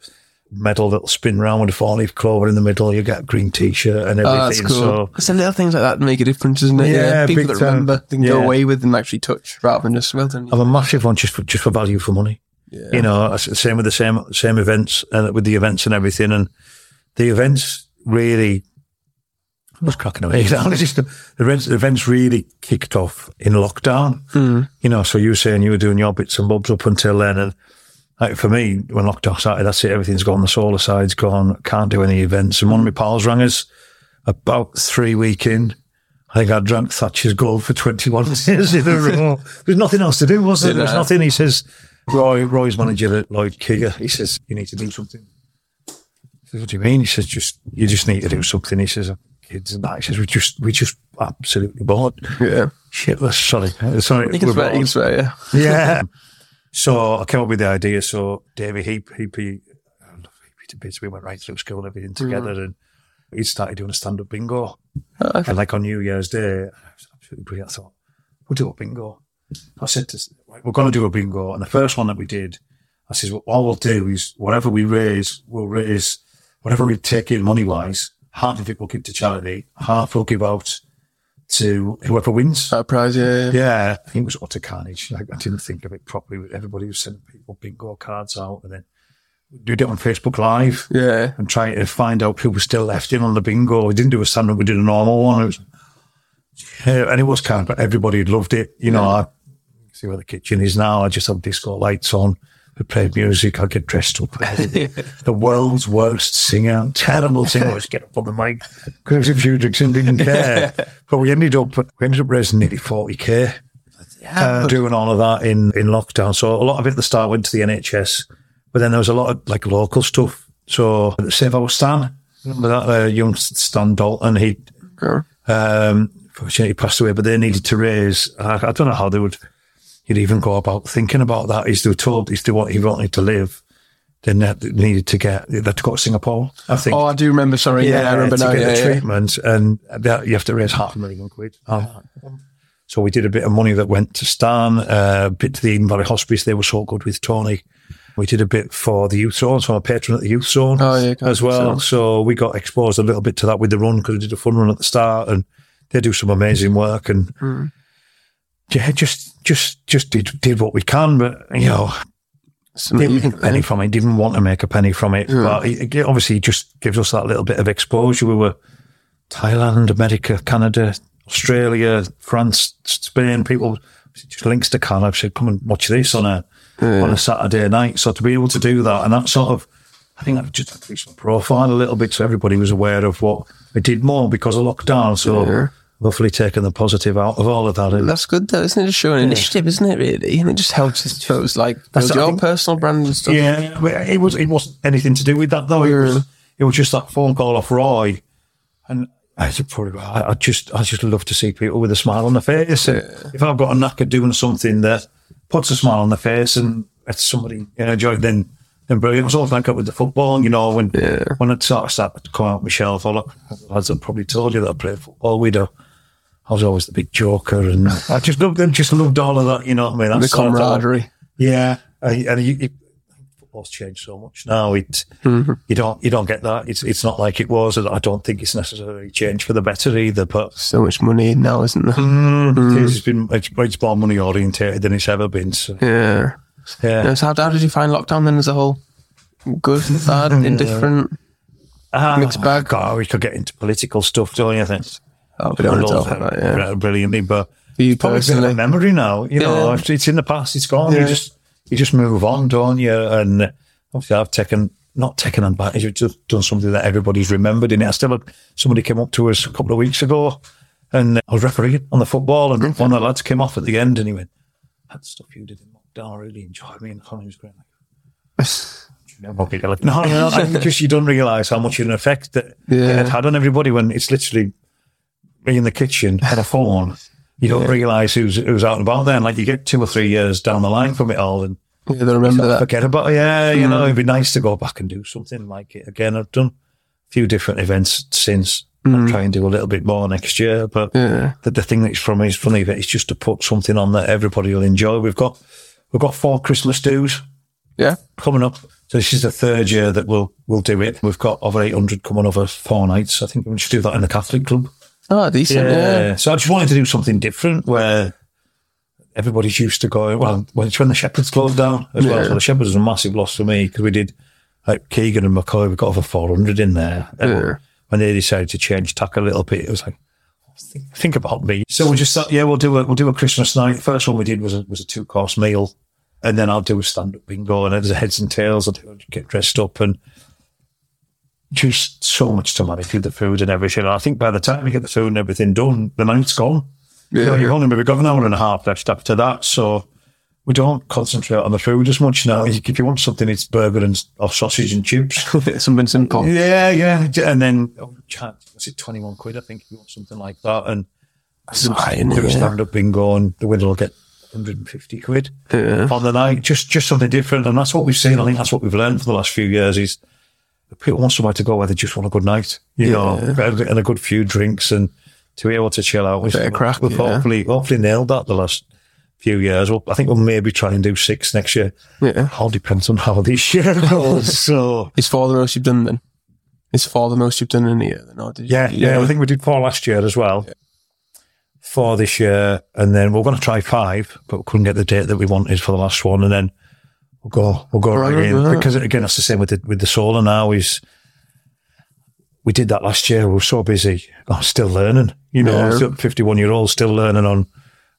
metal that'll spin round with a four leaf clover in the middle. You get a green t-shirt and everything. Oh, that's cool. So It's the little things like that that make a difference, isn't it? Yeah, People that time. remember, they can go away with and actually touch rather than just, well done. I'm a massive one just for, just for value for money. Yeah. You know, same with the same same events and with the events and everything. And the events really, I was cracking away. just the events, the events really kicked off in lockdown. Hmm. You know, so you were saying you were doing your bits and bobs up until then, and like for me, when lockdown started, that's it. Everything's gone. The solar side's gone. Can't do any events. And one of my pals rang us about three week in. I think I drank Thatcher's Gold for 21 days in a row. There's nothing else to do, was there? There was nothing. He says, Roy, Roy's manager at Lloyd Kiger, he says, you need to do something. I says, what do you mean? He says, just, you just need to do something. He says, kids and that. He says, we just, we just absolutely bored. Yeah. Shitless. Sorry. Sorry. You can we're swear, you can swear, yeah. Yeah. so I came up with the idea. So Heapy, I love Heapy to. We went right through school and everything mm-hmm. together and he started doing a stand up bingo. Oh, okay. And like on New Year's Day, was absolutely brilliant. I thought, we'll do a bingo. I said to, right, we're going to do a bingo. And the first one that we did, I says, well, all we'll do is whatever we raise, we'll raise, whatever we take in money wise, half of it we'll give to charity, half we'll give out to whoever wins. That prize, yeah, yeah. Yeah, I think it was utter carnage. Like, I didn't think of it properly. Everybody was sending people bingo cards out and then we did it on Facebook Live Yeah. and trying to find out who was still left in on the bingo. We didn't do a stand up, we did a normal one. It was, yeah, and it was kind of, everybody loved it. You know, I see where the kitchen is now. I just have disco lights on. We played music. I get dressed up. the world's worst singer, terrible singer. always get up on the mic, because a few drinks and didn't care. but we ended up, we ended up raising nearly 40k uh, doing all of that in, in lockdown. So a lot of it at the start went to the NHS, but then there was a lot of like local stuff. So Save Our Stan, remember that uh, young Stan Dalton? He Sure. um, fortunately he passed away, but they needed to raise. I, I don't know how they would. You'd even go about thinking about that. they were told if they want, he wanted to live, then they needed to get they had to go to Singapore. I think. Oh, I do remember. Sorry, yeah, yeah I remember to now. get Yeah, the yeah. treatment, and that, you have to raise half a million quid. Oh. So we did a bit of money that went to Stan, uh, a bit to the Eden Valley Hospice. They were so good with Tony. We did a bit for the youth zone, so I'm a patron at the youth zone Oh, yeah, as well. so- we got exposed a little bit to that with the run because we did a fun run at the start, and they do some amazing work. And Hmm. yeah, just just just did did what we can, but you know, didn't make a penny from it. Didn't want to make a penny from it, but it, it obviously just gives us that little bit of exposure. We were Thailand, America, Canada, Australia, France, Spain. People just links to Canada said, "Come and watch this on a on a Saturday night." So to be able to do that, and that sort of, I think that just increased my profile a little bit, so everybody was aware of what I did more because of lockdown. So Yeah. Hopefully taking the positive out of all of that. And That's good though, isn't it? Just showing initiative, isn't it? Really, and it just helps. It shows like That's your think- personal brand and stuff. Yeah, it was. It wasn't anything to do with that though. It was. Mm. It was just that phone call off Roy, and I probably, I, I just, I just love to see people with a smile on their face. And if I've got a knack of doing something that puts a smile on their face and lets somebody enjoy, it, then then brilliant. It was always like that with the football. You know, when Yeah. when it sort of started to come out my shelf, all the lads have probably told you that I played football with her. I was always the big joker, and I just loved them. Just loved all of that. You know what I mean? The That's sort of camaraderie. yeah, uh, and you, you, football's changed so much now. It Mm-hmm. you don't you don't get that. It's it's not like it was. and I don't think it's necessarily changed for the better either. But So much money now, isn't there? mm, it's been it's, it's more money orientated than it's ever been. So Yeah. yeah, No, so how, how did you find lockdown then as a whole? Good, bad, indifferent? Ah, mixed bag. God, we could get into political stuff, don't you think? Oh, want to about that, yeah. Brilliantly, but For you probably a bit of personally? memory now. You know, Yeah. if it's in the past, it's gone. You just you just move on, don't you? And uh, obviously, I've taken not taken advantage. I've just done something that everybody's remembered in it. I still had somebody came up to us a couple of weeks ago, and I was refereeing on the football, and one of the lads came off at the end, and he went, "That stuff you did in lockdown, I really enjoyed." Me and Connie was great. No, no, no, I just you don't realise how much of an effect that Yeah. it had on everybody when it's literally me in the kitchen had a phone. You don't realise who's who's out and about then. Like you get two or three years down the line from it all and Yeah, they remember that. forget about it. Yeah, you know, mm. it'd be nice to go back and do something like it again. I've done a few different events since. I'll mm. try and do a little bit more next year. But Yeah. the, the thing that's from is funny that it's just to put something on that everybody will enjoy. We've got we've got four Christmas dues Yeah. coming up. So this is the third year that we'll we'll do it. We've got over eight hundred coming over four nights. I think we should do that in the Catholic club. Oh, decent. Yeah. So I just wanted to do something different where everybody's used to going. Well, when it's when the Shepherds closed down as well. So the Shepherds was a massive loss for me because we did like Keegan and McCoy. We got over four hundred in there. And Yeah. When they decided to change tack a little bit, it was like. Think, think about me. So we just thought, yeah, we'll do a we'll do a Christmas night. First one we did was a was a two course meal, and then I'll do a stand up bingo and there's a heads and tails. I'll do, get dressed up and just so much to manage with the food and everything. And I think by the time you get the food and everything done, the night's gone. You know, Yeah. you've only maybe got an hour and a half left after that. So we don't concentrate on the food as much now. If you want something, it's burger and or sausage and chips. Something simple. yeah, yeah. And then, oh, was it 21 quid? I think if you want something like that. And That's high, isn't do a Yeah. stand up bingo and the winner will get 150 quid Yeah. on the night. Just just something different. And that's what we've seen. I think that's what we've learned for the last few years is people want somewhere to go where they just want a good night, you know, and a good few drinks and to be able to chill out. bit of crack, We've yeah. hopefully, hopefully nailed that the last few years. Well, I think we'll maybe try and do six next year. Yeah. All depends on how this year goes. so, Is four the most you've done then? Is four the most you've done in a year then? Or did you- yeah, yeah, I think we did four last year as well. four this year, and then we're going to try five, but we couldn't get the date that we wanted for the last one, and then we'll go we'll go right, Right, in right. because again that's the same with the with the solar now is. We did that last year. We were so busy. I'm still learning. You know, Yeah. still 51 year old still learning on,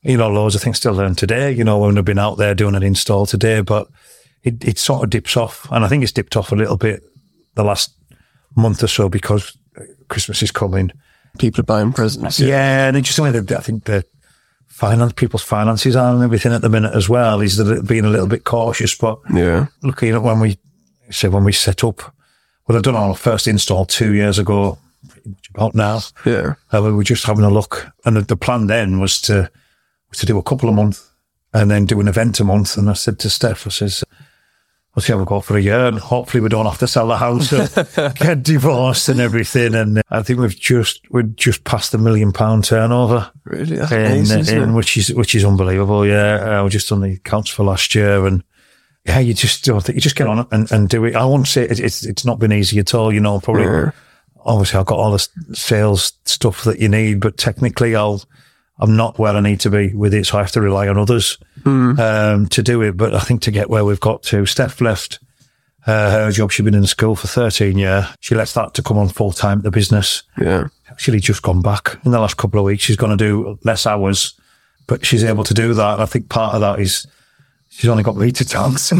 you know, loads of things still learn today. You know, when I've been out there doing an install today, but it, it sort of dips off. And I think it's dipped off a little bit the last month or so because Christmas is coming. People are buying presents. Yeah, and it's just the way that I think the finance people's finances are and everything at the minute as well is that being a little bit cautious. But Yeah. looking at when we say when we set up, well, I've done our first install two years ago, pretty much about now. Yeah. Uh, we were just having a look, and the, the plan then was to was to do a couple of months and then do an event a month. And I said to Steph, I says, "We'll see how we go for a year, and hopefully we don't have to sell the house and get divorced and everything." And I think we've just we're just past the million pound turnover, Really? That's in, amazing, isn't in- which is which is unbelievable. Yeah, uh, we just done the accounts for last year, and yeah, you just don't think you just get on it and, and do it. I won't say it, it's it's not been easy at all. You know, probably Yeah. obviously I've got all the sales stuff that you need, but technically I'll, I'm not where I need to be with it. So I have to rely on others, um, to do it. But I think to get where we've got to, Steph left, uh, her job. She'd been in school for 13 years. She lets that to come on full time at the business. Yeah. Actually just gone back in the last couple of weeks. She's going to do less hours, but she's able to do that. And I think part of that is she's only got me to talk. She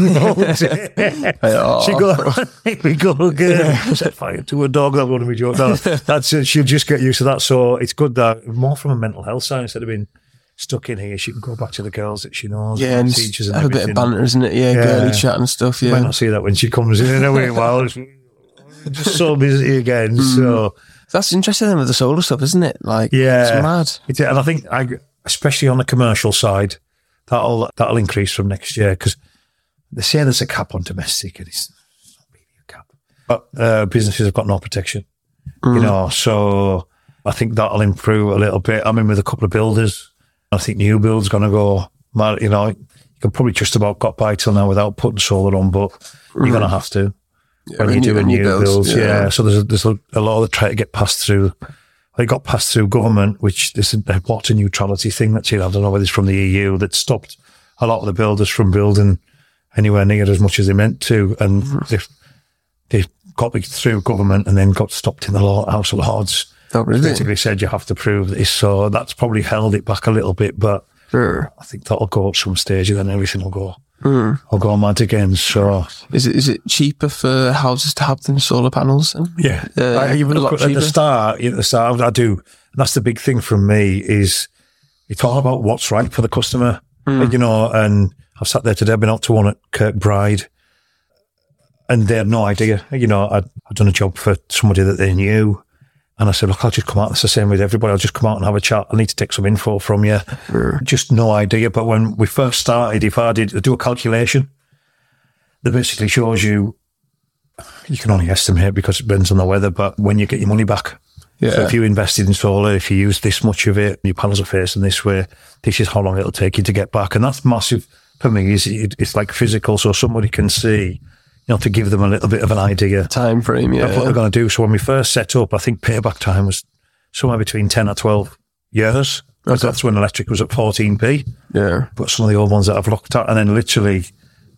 go, we go again. Set fire to a dog. That wouldn't be joke. No, that's it. She'll just get used to that. So it's good that more from a mental health side instead of being stuck in here. She can go back to the girls that she knows, Yeah, and teachers, and have a bit of banter, isn't it? Yeah, Yeah. girly chat and stuff. You might not see that when she comes in in a wee while. Just so busy again. Mm. So That's interesting then with the solar stuff, isn't it? Like, Yeah. it's mad. It's, and I think, I, especially on the commercial side, that'll that'll increase from next year because they say there's a cap on domestic, and it's not really a cap. But uh, businesses have got no protection, you know. So I think that'll improve a little bit. I'm in with a couple of builders. I think new build's going to go. You know, you can probably just about got by till now without putting solar on, but you're going to have to when you're doing new builds, builds. yeah. Yeah. So there's a, there's a, a lot that try to get passed through. They got passed through government, which this is a water neutrality thing that's here. I don't know whether it's from the EU that stopped a lot of the builders from building anywhere near as much as they meant to, and they've they got it through government and then got stopped in the law, House of Lords. Oh, really? Basically said you have to prove this, so that's probably held it back a little bit, but Sure. I think that'll go up some stage and then everything will go, Go mad again. So Is it is it cheaper for houses to have than solar panels? then? Yeah, Uh, I even a look lot at the start. At the start, I do. And that's the big thing from me is it's all about what's right for the customer. Hmm. You know, and I've sat there today. I've been out to one at Kirkbride, and they had no idea. You know, I'd, I'd done a job for somebody that they knew, and I said, "Look, I'll just come out. It's the same with everybody. I'll just come out and have a chat. I need to take some info from you." Just no idea. But when we first started, if I did do a calculation, that basically shows you you can only estimate because it depends on the weather, but when you get your money back. Yeah. So if you invested in solar, if you use this much of it, your panels are facing this way, this is how long it'll take you to get back. And that's massive for me. Is it's like physical, so somebody can see, you know, to give them a little bit of an idea Time frame, yeah. of what they're going to do. So when we first set up, I think payback time was somewhere between 10 or 12 years. Because that's when electric was at 14p. yeah. But some of the old ones that I've looked at, and then literally,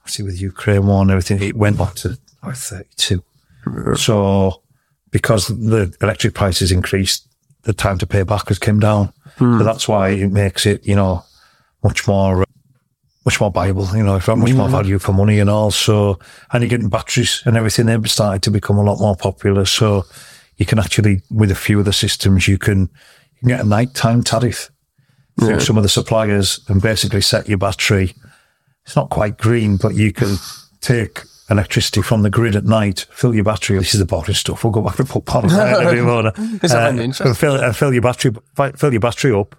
obviously with Ukraine war and everything, it went back to like 32. So because the electric prices increased, the time to pay back has come down. So that's why it makes it, you know, much more, uh, much more viable, you know, if much more value for money and all. So, and you're getting batteries and everything, they've started to become a lot more popular. So you can actually, with a few of the systems, you can, you can get a nighttime tariff through some of the suppliers and basically set your battery. It's not quite green, but you can take electricity from the grid at night, fill your battery. This is the boring stuff. We'll go back and put panels out every morning. Is that Uh, an interest? and fill, fill your battery, fill your battery up.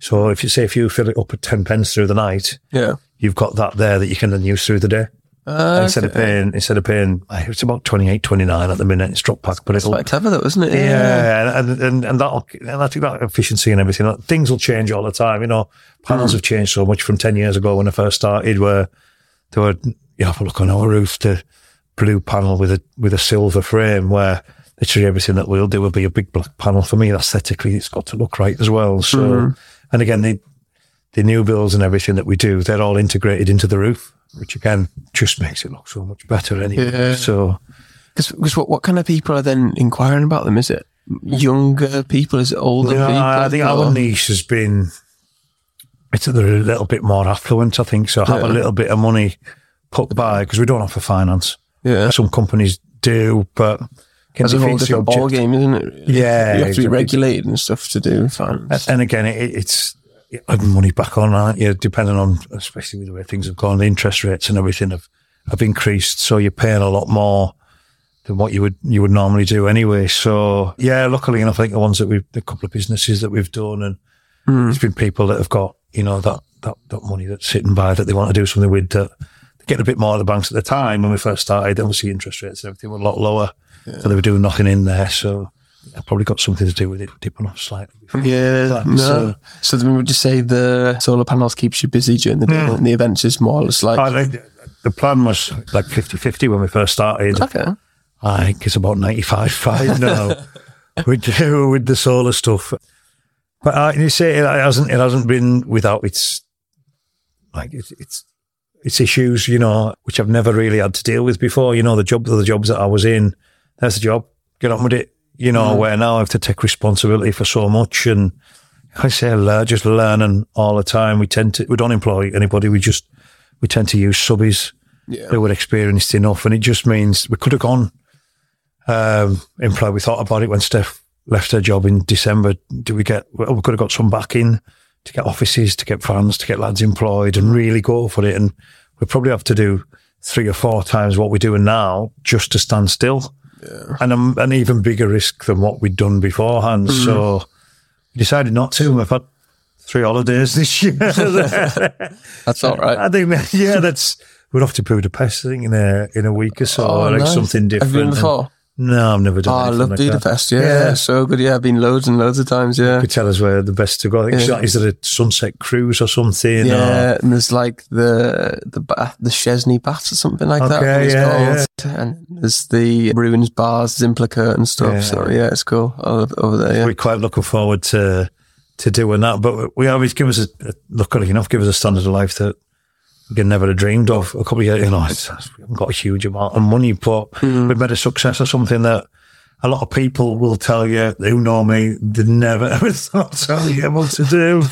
So if you say if you fill it up at ten pence through the night, Yeah. You've got that there that you can then use through the day. Uh, instead of paying, instead of paying, uh, it's about 28, 29 at the minute. It's dropped back, but it'll quite clever though, isn't it? yeah, and and and that'll and I think that efficiency and everything. like, Things will change all the time. You know, panels have changed so much from ten years ago when I first started, where there were you have a look on our roof to blue panel with a with a silver frame, where literally everything that we'll do will be a big black panel. For me, aesthetically, it's got to look right as well. So, and again, the, the new builds and everything that we do, they're all integrated into the roof, which again, just makes it look so much better anyway. Yeah. So, Because what, what kind of people are then inquiring about them? Is it younger people? Is it older Yeah, people? I think Or- our niche has been it's they're a little bit more affluent. I think so. Have a little bit of money put by because we don't offer finance. Yeah. Some companies do, but can It's a whole different ball game, isn't it? Yeah, You have to be regulated and stuff to do finance. And again, it, it's having money back on, aren't you? Depending on, especially with the way things have gone, the interest rates and everything have, have increased. So you're paying a lot more than what you would you would normally do anyway. So yeah, luckily enough, I think the ones that we've, the couple of businesses that we've done, and hmm. there's been people that have got you know that that that money that's sitting by that they want to do something with that. Get a bit more at the banks at the time when we first started. Obviously, interest rates and everything were a lot lower, so they were doing nothing in there. So I probably got something to do with it dipping off slightly. Yeah, That, no. so- So, then would you say the solar panels keeps you busy during the day, and the events is more or less like I think the plan was like 50-50 when we first started. okay, I think it's about 95-5 now with, the- with the solar stuff. But uh, you say it hasn't, it hasn't been without its, like it's, it's, its issues, you know, which I've never really had to deal with before. You know, the job, the jobs that I was in, there's the job, get on with it. You know, where now I have to take responsibility for so much and I say just learning all the time. We tend to, we don't employ anybody. We just, we tend to use subbies yeah, who were experienced enough. And it just means we could have gone, um, employ. We thought about it when Steph left her job in December. Do we get, well, we could have got some back in to get offices, to get fans, to get lads employed and really go for it. And we probably have to do three or four times what we're doing now just to stand still. And um, an even bigger risk than what we'd done beforehand. So we decided not to. We've had three holidays this year. that's all right. I think, that, yeah, that's we're off to Budapest. I think in a in a week or so, Oh, like nice. something Have different. you been And- before? No, I've never done. Oh. I love like that. Budapest. Yeah, Yeah. so good. Yeah, I've been loads and loads of times. Yeah, You could tell us where the best to go. I think Yeah. so- is there a sunset cruise or something? yeah. Or, And there's like the the bath, the Széchenyi baths or something like that. Okay, think it's yeah. And there's the ruins bars, Zimplica and stuff. Yeah. So yeah, it's cool over, over there. Yeah. We're quite looking forward to to doing that. But we always give us a, a luckily enough, give us a standard of life that could never have dreamed of. A couple of years, you know, it's, we haven't got a huge amount of money, but Hmm. we've made a success of something that. A lot of people will tell you who know me they never ever thought I'd be able to do,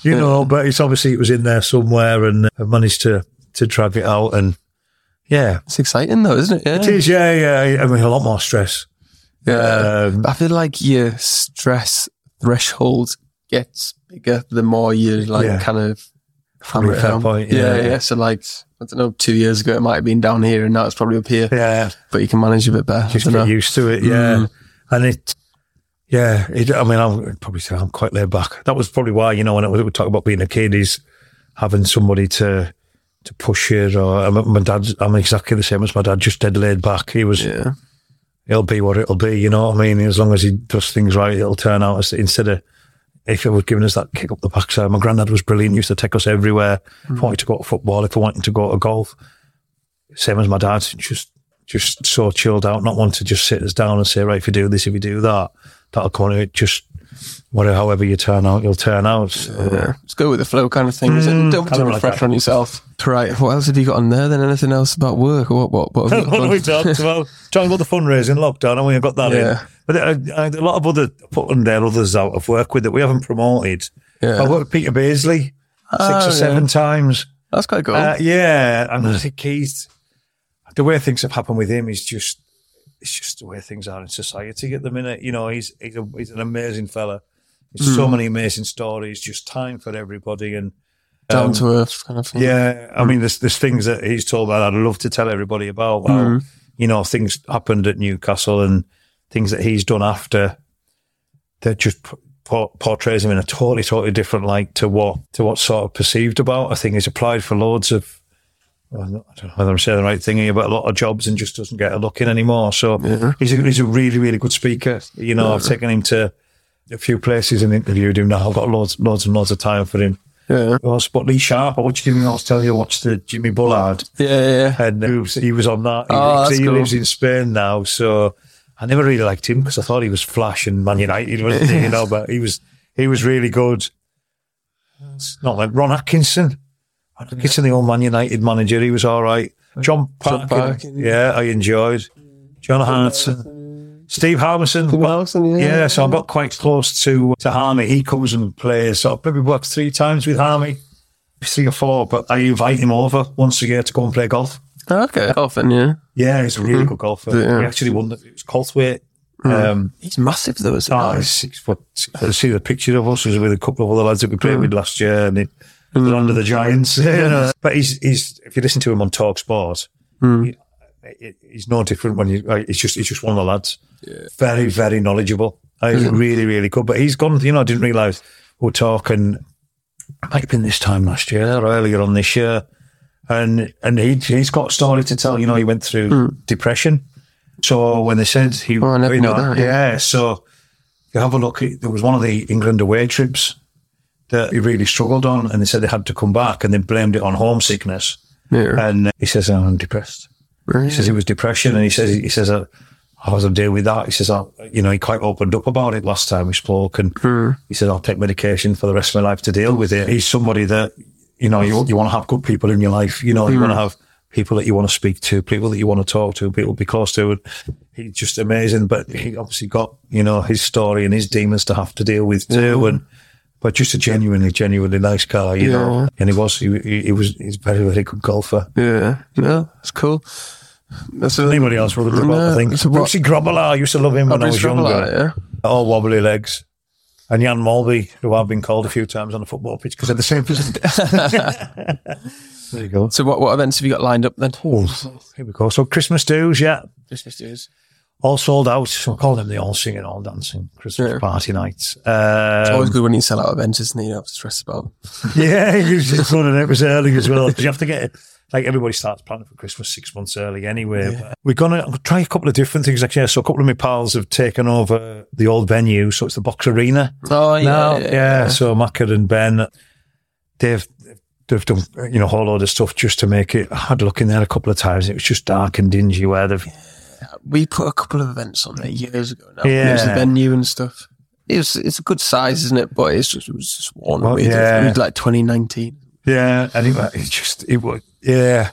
you know. But it's obviously it was in there somewhere, and I've managed to to drag it out. And yeah, It's exciting though, isn't it? Yeah. it is. Yeah, yeah. I mean, a lot more stress. Yeah. Um, I feel like your stress threshold gets bigger the more you like Yeah. kind of it fair point, yeah. yeah. yeah, So like I don't know, two years ago it might have been down here and now it's probably up here. yeah, But you can manage a bit better. Just get know. used to it. Yeah, Mm. and it. Yeah, it, I mean, I'll probably say I'm quite laid back. That was probably why, you know, when we talk about being a kid, is having somebody to to push it. Or I'm, my dad's, I'm exactly the same as my dad, just dead laid back. He was, Yeah. it'll be what it'll be. You know what I mean? As long as he does things right, it'll turn out. Instead of if it was giving us that kick up the backside, my granddad was brilliant. Used to take us everywhere. If I hmm. wanted to go to football, if I wanted to go to golf, same as my dad, just just so chilled out, not want to just sit us down and say, right, if you do this, if you do that, that'll come on it. Just whatever, however you turn out, you'll turn out. So, Yeah. Just go with the flow kind of thing. isn't? Mm, don't put too don't much pressure on yourself. Right. What else have you got on there then? Anything else about work or what? What? What? have you got what have we going? talked about? Talking about the fundraising lockdown, and we got that Yeah. in. But I, I, a lot of other put on there others out of work with that we haven't promoted. Yeah. I worked with Peter Beardsley six Oh, or seven yeah. times. That's quite cool. Uh, yeah, and I think he's the way things have happened with him is just it's just the way things are in society at the minute. You know, he's he's, a, he's an amazing fella. There's so mm. many amazing stories. Just time for everybody, and Down um, to earth kind of thing. yeah, I mm. mean, there's there's things that he's told me that I'd love to tell everybody about. How, mm. You know, things happened at Newcastle and things that he's done after that just por- portrays him in a totally, totally different light to what to what's sort of perceived about. I think he's applied for loads of. Well, I'm not- I don't know whether I'm saying the right thing here, but a lot of jobs and just doesn't get a look in anymore. So he's a, he's a really, really good speaker. You know, I've taken him to a few places and interviewed him now. I've got loads, loads and loads of time for him. Yeah. Well, Spot Lee Sharpe. I watched him. I was telling you, I watched the Jimmy Bullard, Yeah. Yeah. and uh, he was, he was on that. He, Oh, that's he cool. lives in Spain now, so I never really liked him because I thought he was flash and Man United, wasn't he? You know, but he was he was really good. It's not like Ron Atkinson. Atkinson, the old Man United manager, he was all right. John Parkin, Parkin. yeah, I enjoyed. John Hartson, Steve Harmison. Wilson, yeah. Yeah, so I got quite close to to Harmy. He comes and plays. So I've maybe worked three times with Harmy, three or four. But I invite him over once a year to go and play golf. Okay, golfing, yeah. Yeah, he's a really mm-hmm. good golfer. Yeah. He actually won. The, it was Colthwaite. Mm. Um, He's massive though, isn't oh, he? Ah, six foot. I see the picture of us. Was with a couple of other lads that we played mm. with last year, and he, they're under the Giants. you know. But he's he's if you listen to him on Talk Sport, he- he- he's no different when you. like, He's just he's just one of the lads. Very very knowledgeable. Uh, He's really really good. But he's gone. You know, I didn't realise we we're talking. It might have been this time last year or earlier on this year, and and he he's got a story to tell. You know, he went through depression. So when they said he, Oh, I never you know, that, yeah. So you have a look. There was one of the England away trips that he really struggled on, and they said they had to come back, and they blamed it on homesickness. Yeah. And he says, "I'm depressed." He says it was depression, and he says he says uh, I was deal with that. He says, I, you know, he quite opened up about it last time we spoke, and he said, "I'll take medication for the rest of my life to deal with it." He's somebody that you know you you want to have good people in your life. You know, you want to have people that you want to speak to, people that you want to talk to, people to be close to. And he's just amazing. But he obviously got you know his story and his demons to have to deal with too, and. But just a genuinely, genuinely nice guy, you know. And he was, he, he, was, he's a very, very good golfer. Yeah, yeah, that's cool. That's a, Anybody else would have No, I think. what- Grobbelaar, I used to love him when I was younger. Yeah. All wobbly legs. And Jan Molby, who I've been called a few times on the football pitch because they're the same position. there you go. So what, what events have you got lined up then? Oh, here we go. So Christmas dues, yeah, Christmas dues. All sold out. So I call them the all singing, all dancing Christmas Yeah. party nights. It's Um, always good when you sell out events, isn't it? You don't have to stress about it. yeah, you just running it was early as well because you have to get it. Like everybody starts planning for Christmas six months early anyway. But We're gonna try a couple of different things actually. So a couple of my pals have taken over the old venue, so it's the Box Arena. Oh, yeah. now. yeah, Yeah, So Macker and Ben, they've they've done you know a whole load of stuff just to make it. I had a look in there a couple of times. It was just dark and dingy where they've We put a couple of events on there years ago now. It was the venue and stuff. It was, it's a good size, isn't it? But it's just, it was just one. Well, we did. yeah. It was like 2019. yeah, and it, just it was yeah,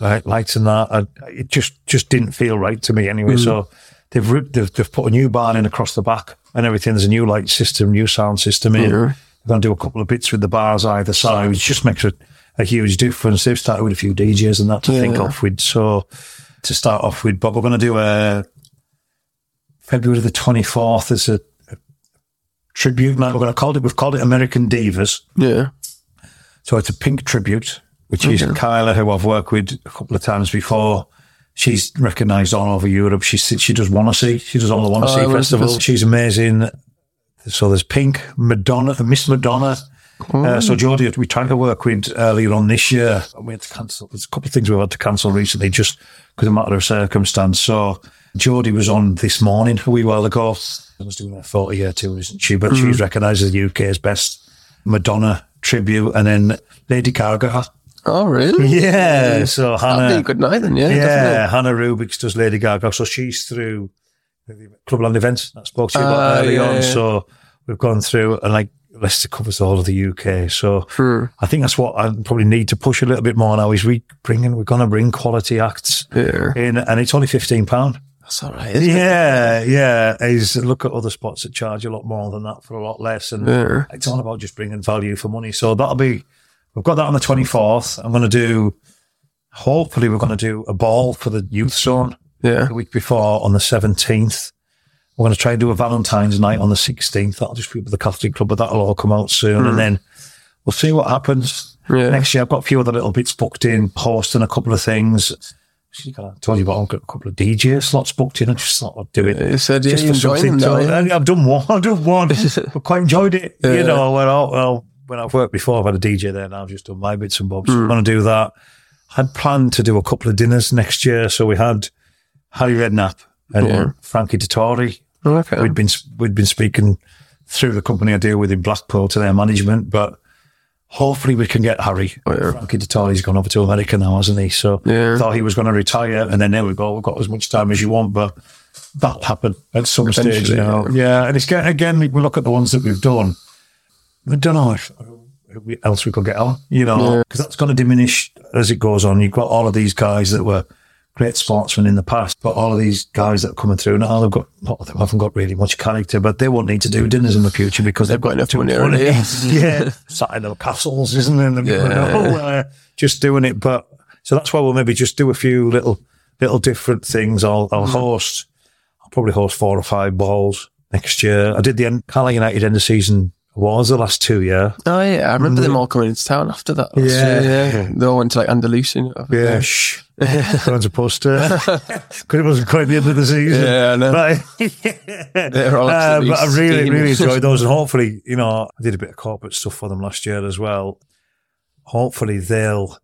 like lights and that. And it just just didn't feel right to me anyway. Hmm. So they've, ri- they've they've put a new barn in across the back and everything. There's a new light system, new sound system in. Yeah. They're going to do a couple of bits with the bars either side, which just makes a, a huge difference. They've started with a few DJs and that to think off with. So to start off with, but we're going to do a February the 24th as a, a tribute night. We're going to call it, we've called it American Divas. Yeah. So it's a pink tribute, which is Kyla, who I've worked with a couple of times before. She's recognised all over Europe. She she does Wanna See. She does all the Wanna Oh, See I wanna festivals. She's amazing. So there's Pink, Madonna, Miss Madonna. Uh, so Jodie, we tried to work with earlier on this year. and We had to cancel. There's a couple of things we had to cancel recently just because of a matter of circumstance. So Jodie was on this morning a wee while ago. I was doing a 40 year tour, isn't she? But she's recognised as the UK's best Madonna tribute. And then Lady Gaga. Oh, really? Yeah. So That'd be Hannah. good night then, yeah. Yeah. Hannah Rubik's does Lady Gaga. So she's through the Clubland events that I spoke to you about early yeah, on. yeah. So we've gone through and like Lester covers all of the UK. So Hmm. I think that's what I probably need to push a little bit more now is we bringing, we're going to bring quality acts Yeah. in and it's only £15. That's all right. isn't it? Yeah, yeah. Is look at other spots that charge a lot more than that for a lot less. And Yeah. it's all about just bringing value for money. So that'll be, we've got that on the 24th. I'm going to do, hopefully we're going to do a ball for the youth zone Yeah. the week before on the 17th. We're going to try and do a Valentine's night on the 16th. That'll just be with the Catholic Club, but that'll all come out soon. And then we'll see what happens Yeah. next year. I've got a few other little bits booked in, hosting a couple of things. I told you about I've got a couple of DJ slots booked in. I just thought I'd do it. You said, yeah, Just you for something them to-? I've done one. I've done one. I've quite enjoyed it. Yeah. You know, when, I, well, when I've worked before, I've had a DJ there now. I've just done my bits and bobs. Hmm. I'm going to do that. I had planned to do a couple of dinners next year. So we had Harry Redknapp and Yeah. Frankie Dettori. Oh, okay. We'd been we'd been speaking through the company I deal with in Blackpool to their management, but hopefully we can get Harry. Oh, yeah. Frankie Dettori's gone over to America now, hasn't he? So Yeah. thought he was going to retire, and then there we go. We've got as much time as you want, but that'll happen at some stage now. Yeah, and it's again, we look at the ones that we've done. We don't know if else we could get on, you know, because that's going to diminish as it goes on. You've got all of these guys that were great sportsmen in the past, but all of these guys that are coming through now, they've got, a lot of them haven't got really much character, but they won't need to do dinners in the future because they've got enough money already. yeah, sat in their castles, isn't it? Yeah. uh, just doing it. But so that's why we'll maybe just do a few little, little different things. I'll, I'll host, I'll probably host four or five balls next year. I did the end, Carlisle United end of season was the last two year. Oh yeah, I remember them all coming into town after that. Yeah. year, yeah. They all went to like Andalusia. Yeah, shh. Supposed to. Because it wasn't quite the end of the season. Yeah, I know. But, uh, um, but I really, really enjoyed those. And hopefully, you know, I did a bit of corporate stuff for them last year as well. Hopefully they'll,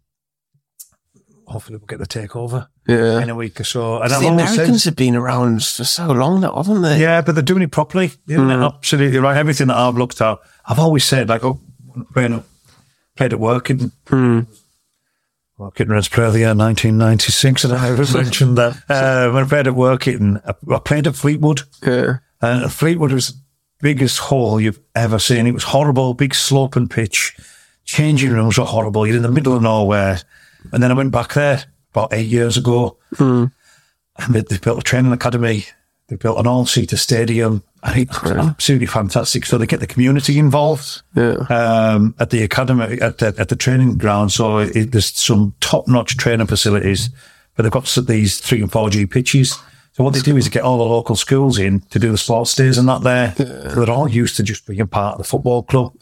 hopefully we'll get the takeover Yeah. in a week or so. And The I've always said, Americans have been around for so long now, haven't they? yeah, but they're doing it properly. They're mm. absolutely right. Everything that I've looked at, I've always said, like, oh, playing, played at Working. Working Reds Player of the Year 1996, and I ever mentioned that. Uh, when I played at Working, I I played at Fleetwood, Yeah. and Fleetwood was the biggest hole you've ever seen. It was horrible, big sloping pitch. Changing rooms were horrible. You're in the middle of nowhere. And then I went back there about eight years ago, and they, they built a training academy. They built an all-seater stadium, it's absolutely fantastic. So they get the community involved Yeah. um, at the academy, at the, at the training ground. So it, there's some top-notch training facilities, but they've got these three and four G pitches. So what they do is they get all the local schools in to do the sports days and that there. So they're all used to just being part of the football club.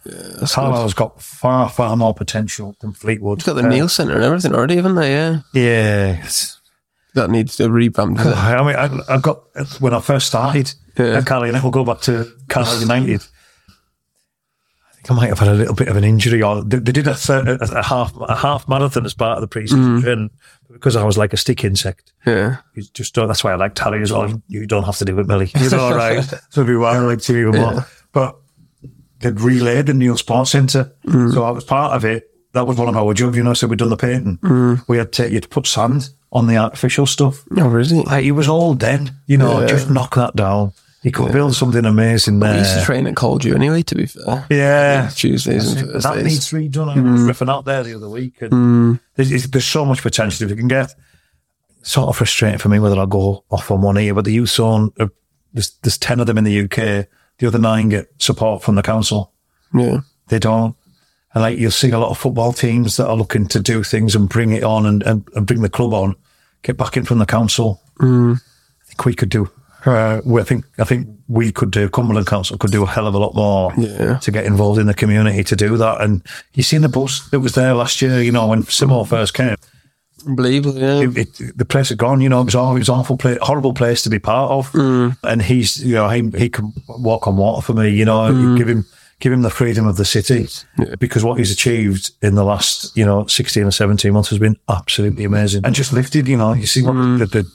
Carlisle's got far, far more potential than Fleetwood. They've got the Neil Centre and everything already, haven't they? Yeah. Yeah. That needs a revamp. I mean, I, I got, when I first started Yeah. at Carlisle, we'll go back to Carlisle United. I think I might have had a little bit of an injury, or they, they did a, thir- a, a half a half marathon as part of the pre-season mm. training because I was like a stick insect. Yeah. You just don't. That's why I like Tally as well. You don't have to do it, Millie. You know, all right. so be well, I like to even more. But they'd relayed the Neil Sports Centre, mm. so I was part of it. That was one of our jobs, you know. So we'd done the painting. Mm. We had to you had to put sand on the artificial stuff. Oh, really? Like he was all dead, you know. Yeah. Just knock that down. He could build something amazing We used to there. train at Caldew anyway, to be fair. Oh, yeah. Tuesdays and Thursdays. That needs redone. I mm. was riffing out there the other week. And mm. there's, there's so much potential if you can get. Sort of frustrating for me whether I'll go off on one ear, but the youth zone, uh, there's, there's 10 of them in the UK. The other nine get support from the council. Yeah. They don't. And like you'll see a lot of football teams that are looking to do things and bring it on and, and, and bring the club on, get backing from the council. Mm. I think we could do. Uh, I think I think we could do. Cumberland Council could do a hell of a lot more Yeah. to get involved in the community to do that. And you seen the bus that was there last year. You know when Simo first came, Unbelievable, yeah. it, it, the place had gone. You know it was it was awful place, horrible place to be part of. Mm. And he's you know he he can walk on water for me. You know you give him. Give him the freedom of the city because what he's achieved in the last, you know, 16 or 17 months has been absolutely amazing and just lifted, you know, you see what mm. the, the, the,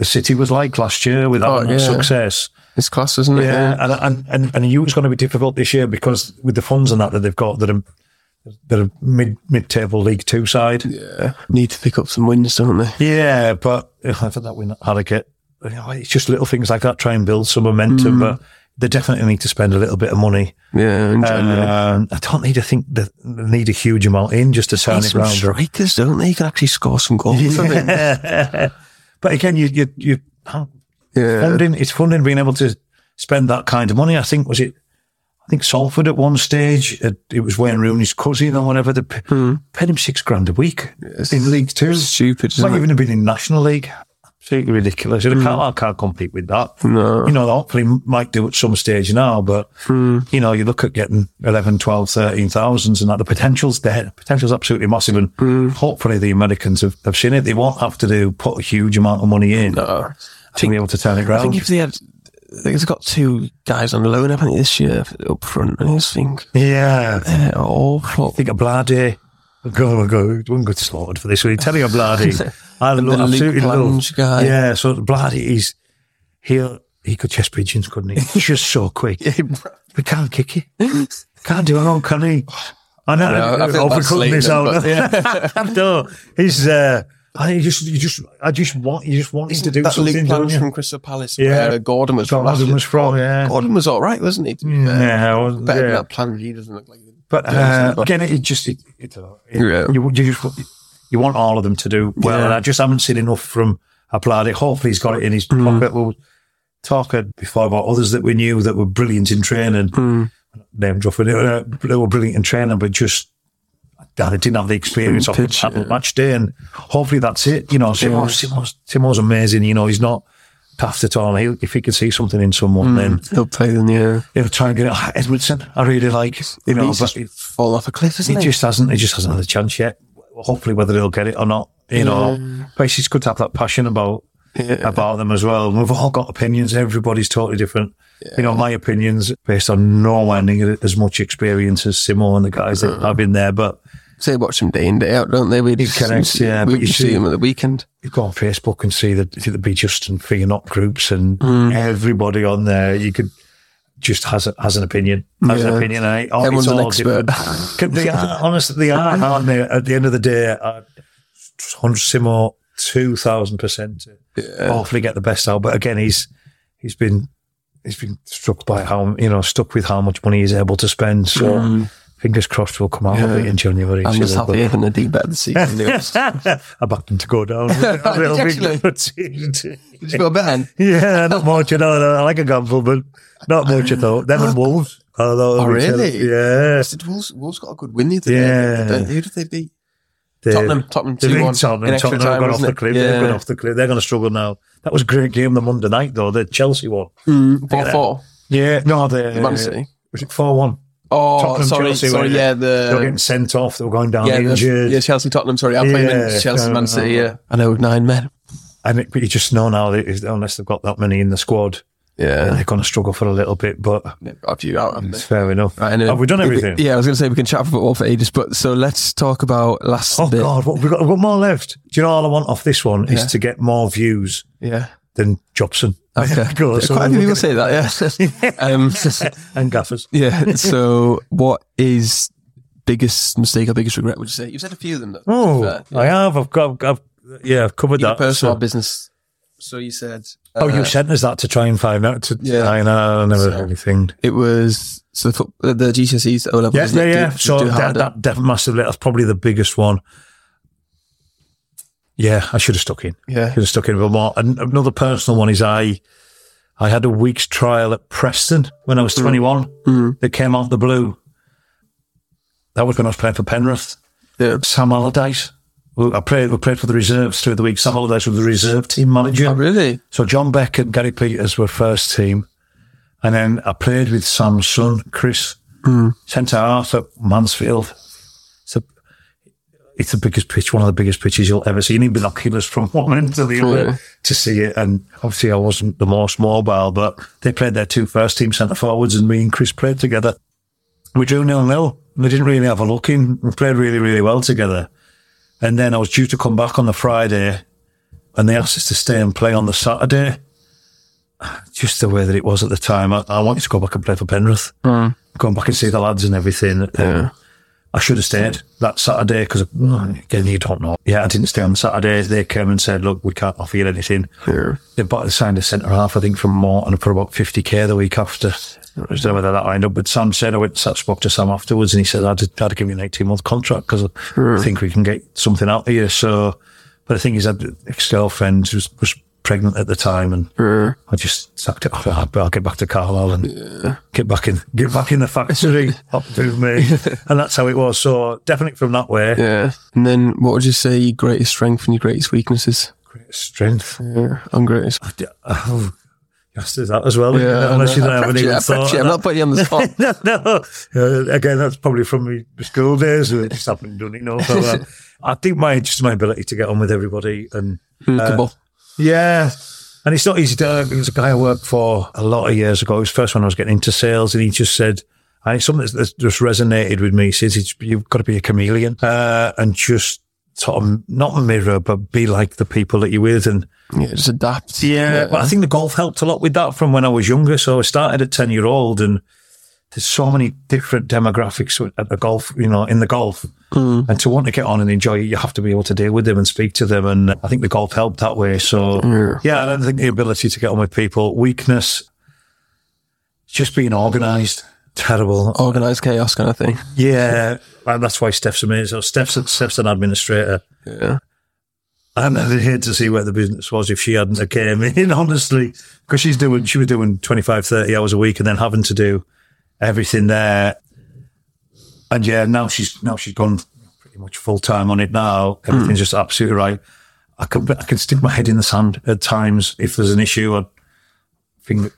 the city was like last year without Oh, yeah. success. It's class, isn't it? Yeah, and and and and you it's going to be difficult this year because with the funds and that that they've got, that are that are mid mid table League Two side. Yeah. Need to pick up some wins, don't they? Yeah, but I thought that win had to get. You know, it's just little things like that try and build some momentum, but they definitely need to spend a little bit of money. Yeah. Um, I don't need to think that they need a huge amount in just to turn it round. strikers, don't they? You can actually score some goals. Think. but again, you you you Yeah. funding it's funding being able to spend that kind of money. I think was it. I think Salford at one stage, it, it was Wayne Rooney's cousin or whatever. They p- hmm. paid him six grand a week in League Two. Stupid, It's not it? even been in National League. Absolutely ridiculous. And I, can't, hmm. I can't compete with that. No. You know, hopefully might do at some stage now, but, hmm. you know, you look at getting 11, 12, 13,000s and that the potential's there. The potential's absolutely massive. And hmm. hopefully the Americans have, have seen it. They won't have to do, put a huge amount of money in No. to be able to turn it I think if they had, I think they've got two guys on loan, haven't this year up front? And I just think Yeah. they're awful. I think a Blady. Go, go, one good slaughtered for this. You tell you a Blady? I The love, Luke absolutely love. Guy. Yeah, so Blady, he's, he'll, he could chest pigeons, couldn't he? He's just so quick. We can't kick it. Can't do it on, can he? I know. I know, I feel I'm bad overcooking this out. Yeah. no, he's, uh, I just, you just, I just want, you just want him to do that something. Luke Plange you? from Crystal Palace. Yeah. where Gordon was from. Gordon was from, yeah. Gordon was all right, wasn't he? Fair. Yeah, I was- better than yeah. that plan. He doesn't look like. But uh, again, it just it, it, uh, it- Yeah. you, you just you want all of them to do well, Yeah. and I just haven't seen enough from Apladi. Hopefully, he's got it in his Mm. pocket. We'll talk uh, before about others that we knew that were brilliant in training. Mm. Name dropping, uh, they were brilliant in training, but just that didn't have the experience of Pitch, having yeah. match day. And hopefully, that's it. You know, Simo, Simo's, Simo's amazing. You know, he's not daft at all. He'll, if he can see something in someone, then He'll play them. Yeah. he'll try and get it. Ah, Edwardson, I really like. You know, He's but just fallen off a cliff, isn't he he? just hasn't. He just hasn't had a chance yet. Hopefully, whether he'll get it or not, you know. But it's good to have that passion about Yeah. about them as well. And we've all got opinions. Everybody's totally different. You know, my opinions based on nowhere near as much experience as Simo and the guys that uh-huh. have been there. But They watch them day in day out, don't they? We connects, yeah, We but you see see- him at the weekend. you go on Facebook and see that the the Be Just and Fear Not groups and hmm. everybody on there. You could just has a, has an opinion, has an opinion, and oh, Everyone's it's an expert. they are, honestly, they are, aren't they? At the end of the day, hundred Simo, two thousand percent. Hopefully, get the best out. But again, he's he's been he's been struck by how you know stuck with how much money he's able to spend. So mm. Fingers crossed, we'll come out of it in January. I'm just happy having a deep bet this season. I backed him to go down. A little Actually? bit. Did you feel bad? yeah, not much. You know, I like a gamble, but not much at all. Them and Wolves. Oh, really? Yeah. Did Wolves, Wolves got a good win the other Yeah. day. Who did they beat? They- Tottenham. Tottenham They 2 1. beat Tottenham. Tottenham have gone off the cliff. They've gone off the cliff. They're going to struggle now. That was a great game the Monday night, though. The Chelsea one. Hmm, 4 4. Yeah, no, the Man City. Was it 4 1? Oh, Tottenham, sorry. Chelsea, sorry, weren't yeah. They were getting sent off. They were going down Yeah, the, injured. yeah, Chelsea Tottenham. Sorry, I played Yeah, Chelsea no, Man uh, City. no. Yeah, I know nine men. And it, but you just know now that unless they've got that many in the squad, Yeah, they're going to struggle for a little bit. But a few out. it's fair enough. Right, anyway. Have we done everything? Yeah, I was going to say we can chat for football for ages, but so let's talk about last Oh bit. God, what, we've got, we've got more left. Do you know all I want off this one Yeah. is to get more views Yeah. Than Jobson. Okay. On, Quite a few people say that, yeah. um, and gaffers. yeah. So, what is biggest mistake or biggest regret? Would you say you've said a few of them though? Oh, be. I have. I've got. I've, yeah, I've covered Either that. personal So- business. So you said. oh, you uh, sent us that to try and find out. To, Yeah. I know. I never So- heard anything. It was so the, the GCSEs O level. Yeah, yeah, yeah. Do, so do that, that definitely massively. That's probably the biggest one. Yeah, I should have stuck in. yeah. Should have stuck in a bit more. And another personal one is I. I had a week's trial at Preston when I was 21. Mm. That came out the blue. That was when I was playing for Penrith. yeah. Sam Allardyce. I played, we played for the reserves through the week. Sam Allardyce was the reserve team manager. Oh, really? So John Beck and Gary Peters were first team. And then I played with Sam's son, Chris, centre half at Mansfield. It's, the biggest pitch, one of the biggest pitches you'll ever see. You need binoculars from one end to the other Yeah. to see it. And obviously I wasn't the most mobile, but they played their two first team centre forwards and me and Chris played together. We drew nil nil. We didn't really have a look in. We played really, really well together. And then I was due to come back on the Friday and they asked us to stay and play on the Saturday. Just the way that it was at the time. I, I wanted to go back and play for Penrith. Mm. Go back and see the lads and everything. Yeah. I should have stayed that Saturday because, oh, again, you don't know. Yeah, I didn't stay on Saturday. They came and said, look, we can't offer you anything. Yeah. They bought the signed a centre half, I think, from Morton for about 50k the week after. I don't know whether that lined up, but Sam said, I went, sat, spoke to Sam afterwards and he said, I'd, I'd give you an 18 month contract because I think we can get something out of you. So, but the thing is, I had ex girlfriend was, was pregnant at the time and Yeah. I just sucked it off. I'll get back to Carlisle and get back in, get back in the factory. Up to me. and that's how it was. So definitely from that way, Yeah. And then what would you say your greatest strength and your greatest weaknesses? Greatest strength. Yeah. On greatest. Oh, yes, there's that as well. Yeah. unless you I don't have any you, I even thought. you. I'm not putting you on the spot. no, no. Uh, again, that's probably from my school days. I just haven't done it. No, uh, I think my just my ability to get on with everybody and Hookable. Yeah. And it's not easy to. uh, There's a guy I worked for a lot of years ago. It was the first when I was getting into sales, and he just said, and it's something that's just resonated with me. He says, it's, "You've got to be a chameleon uh, and just sort of not mirror, but be like the people that you're with." And yeah. Just adapt. yeah, but I think the golf helped a lot with that from when I was younger. So I started at 10 year old and there's so many different demographics at the golf, you know, in the golf. Hmm. And to want to get on and enjoy it, you have to be able to deal with them and speak to them. And I think the golf helped that way. So, yeah, I don't think the ability to get on with people, weakness, just being organised, terrible. Organized chaos kind of thing. Yeah, and that's why Steph's amazing. So Steph's, Steph's an administrator. Yeah. And I'd hate to see where the business was if she hadn't came in, honestly, because she's doing, she was doing 25, 30 hours a week and then having to do everything there. And yeah, now she's, now she's gone pretty much full time on it now. Everything's hmm. just absolutely right. I can, I can stick my head in the sand at times if there's an issue. I think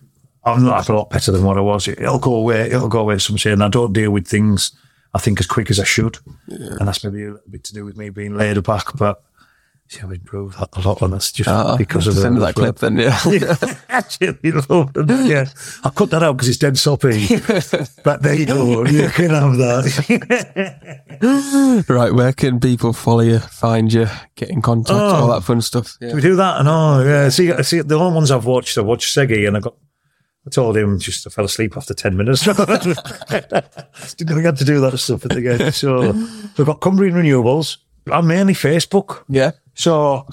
I'm not a lot better than what I was. It'll go away. It'll go away some say, and I don't deal with things, I think, as quick as I should. And that's maybe a little bit to do with me being laid back, but see, I've improved a lot on us just Ah, because of send it that clip then, yeah. Actually, love them. yeah, I'll cut that out because it's dead soppy. but there you go. You can have that. right, where can people follow you, find you, get in contact, Oh. all that fun stuff? Yeah. Do we do that? And oh, yeah. See, see, the only ones I've watched, I watched Seggy, and I got. I told him just I fell asleep after ten minutes. Didn't know we had to do that stuff at the end. So we've got Cumbrian Renewables. I'm mainly Facebook. Yeah. So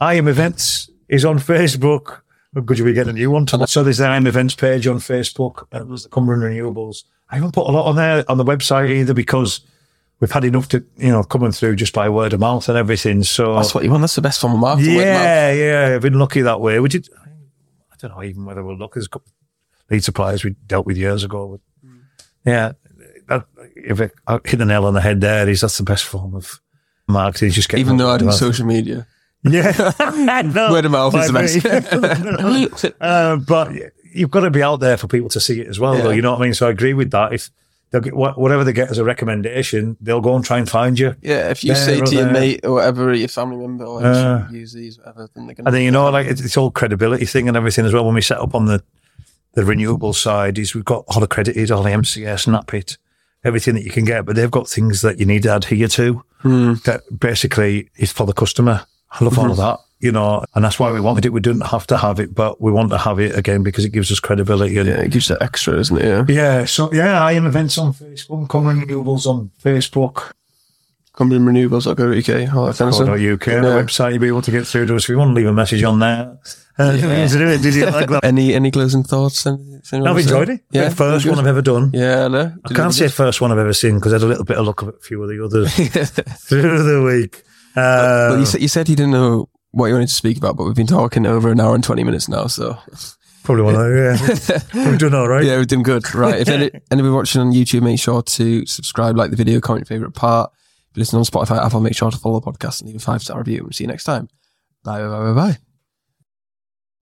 IM Events is on Facebook. Good, we get a new one tonight. So there's the IM Events page on Facebook. And there's the Cumbrian Renewables. I haven't put a lot on there on the website either because we've had enough to you know coming through just by word of mouth and everything. So That's what you want. That's the best form of marketing. yeah, yeah, I've been lucky that way. We did. I don't know even whether we're lucky. There's a couple lead suppliers we dealt with years ago. But mm. yeah, that, if it, I hit the nail on the head there, is that's the best form of marketing. Just get Even though I do social media. yeah, no, Word of mouth is the best. uh, but you've got to be out there for people to see it as well, though. You know what I mean? So I agree with that. If they'll get whatever they get as a recommendation, they'll go and try and find you. Yeah, if you say to your there. mate or whatever, your family member, or Uh, use these, whatever, then they're going to. And then you know, like it's, it's all credibility thing and everything as well. When we set up on the the renewable side, is we've got all accredited, all the MCS, NAPIT, everything that you can get, but they've got things that you need to adhere to. Hmm. That basically is for the customer. I love all of mm-hmm. that, you know, and that's why we wanted it. We didn't have to have it, but we want to have it again because it gives us credibility. And Yeah, it gives that extra, isn't it? Yeah. yeah, so yeah, IM Events on Facebook, Cumbrian Renewables on Facebook, CumbrianRenewables.co.uk, all that kind of stuff. UK, the website, you'll be able to get through to us. If you want to leave a message on there, uh, to do it. Did you like that? Any any closing thoughts? Anything anyone I've want to say? enjoyed it. Yeah, first one I've ever done. Yeah, I know. I can't say first one I've ever seen because I had a little bit of luck of a few of the others through the week. Uh, you said you said you didn't know what you wanted to speak about, but we've been talking over an hour and twenty minutes now, so probably one of yeah. We've done all right. yeah, we've done good. Right, if any, anybody watching on YouTube, make sure to subscribe, like the video, comment your favorite part. Listen on Spotify, Apple, make sure to follow the podcast and leave a five star review. We'll see you next time. Bye, bye, bye, bye, bye.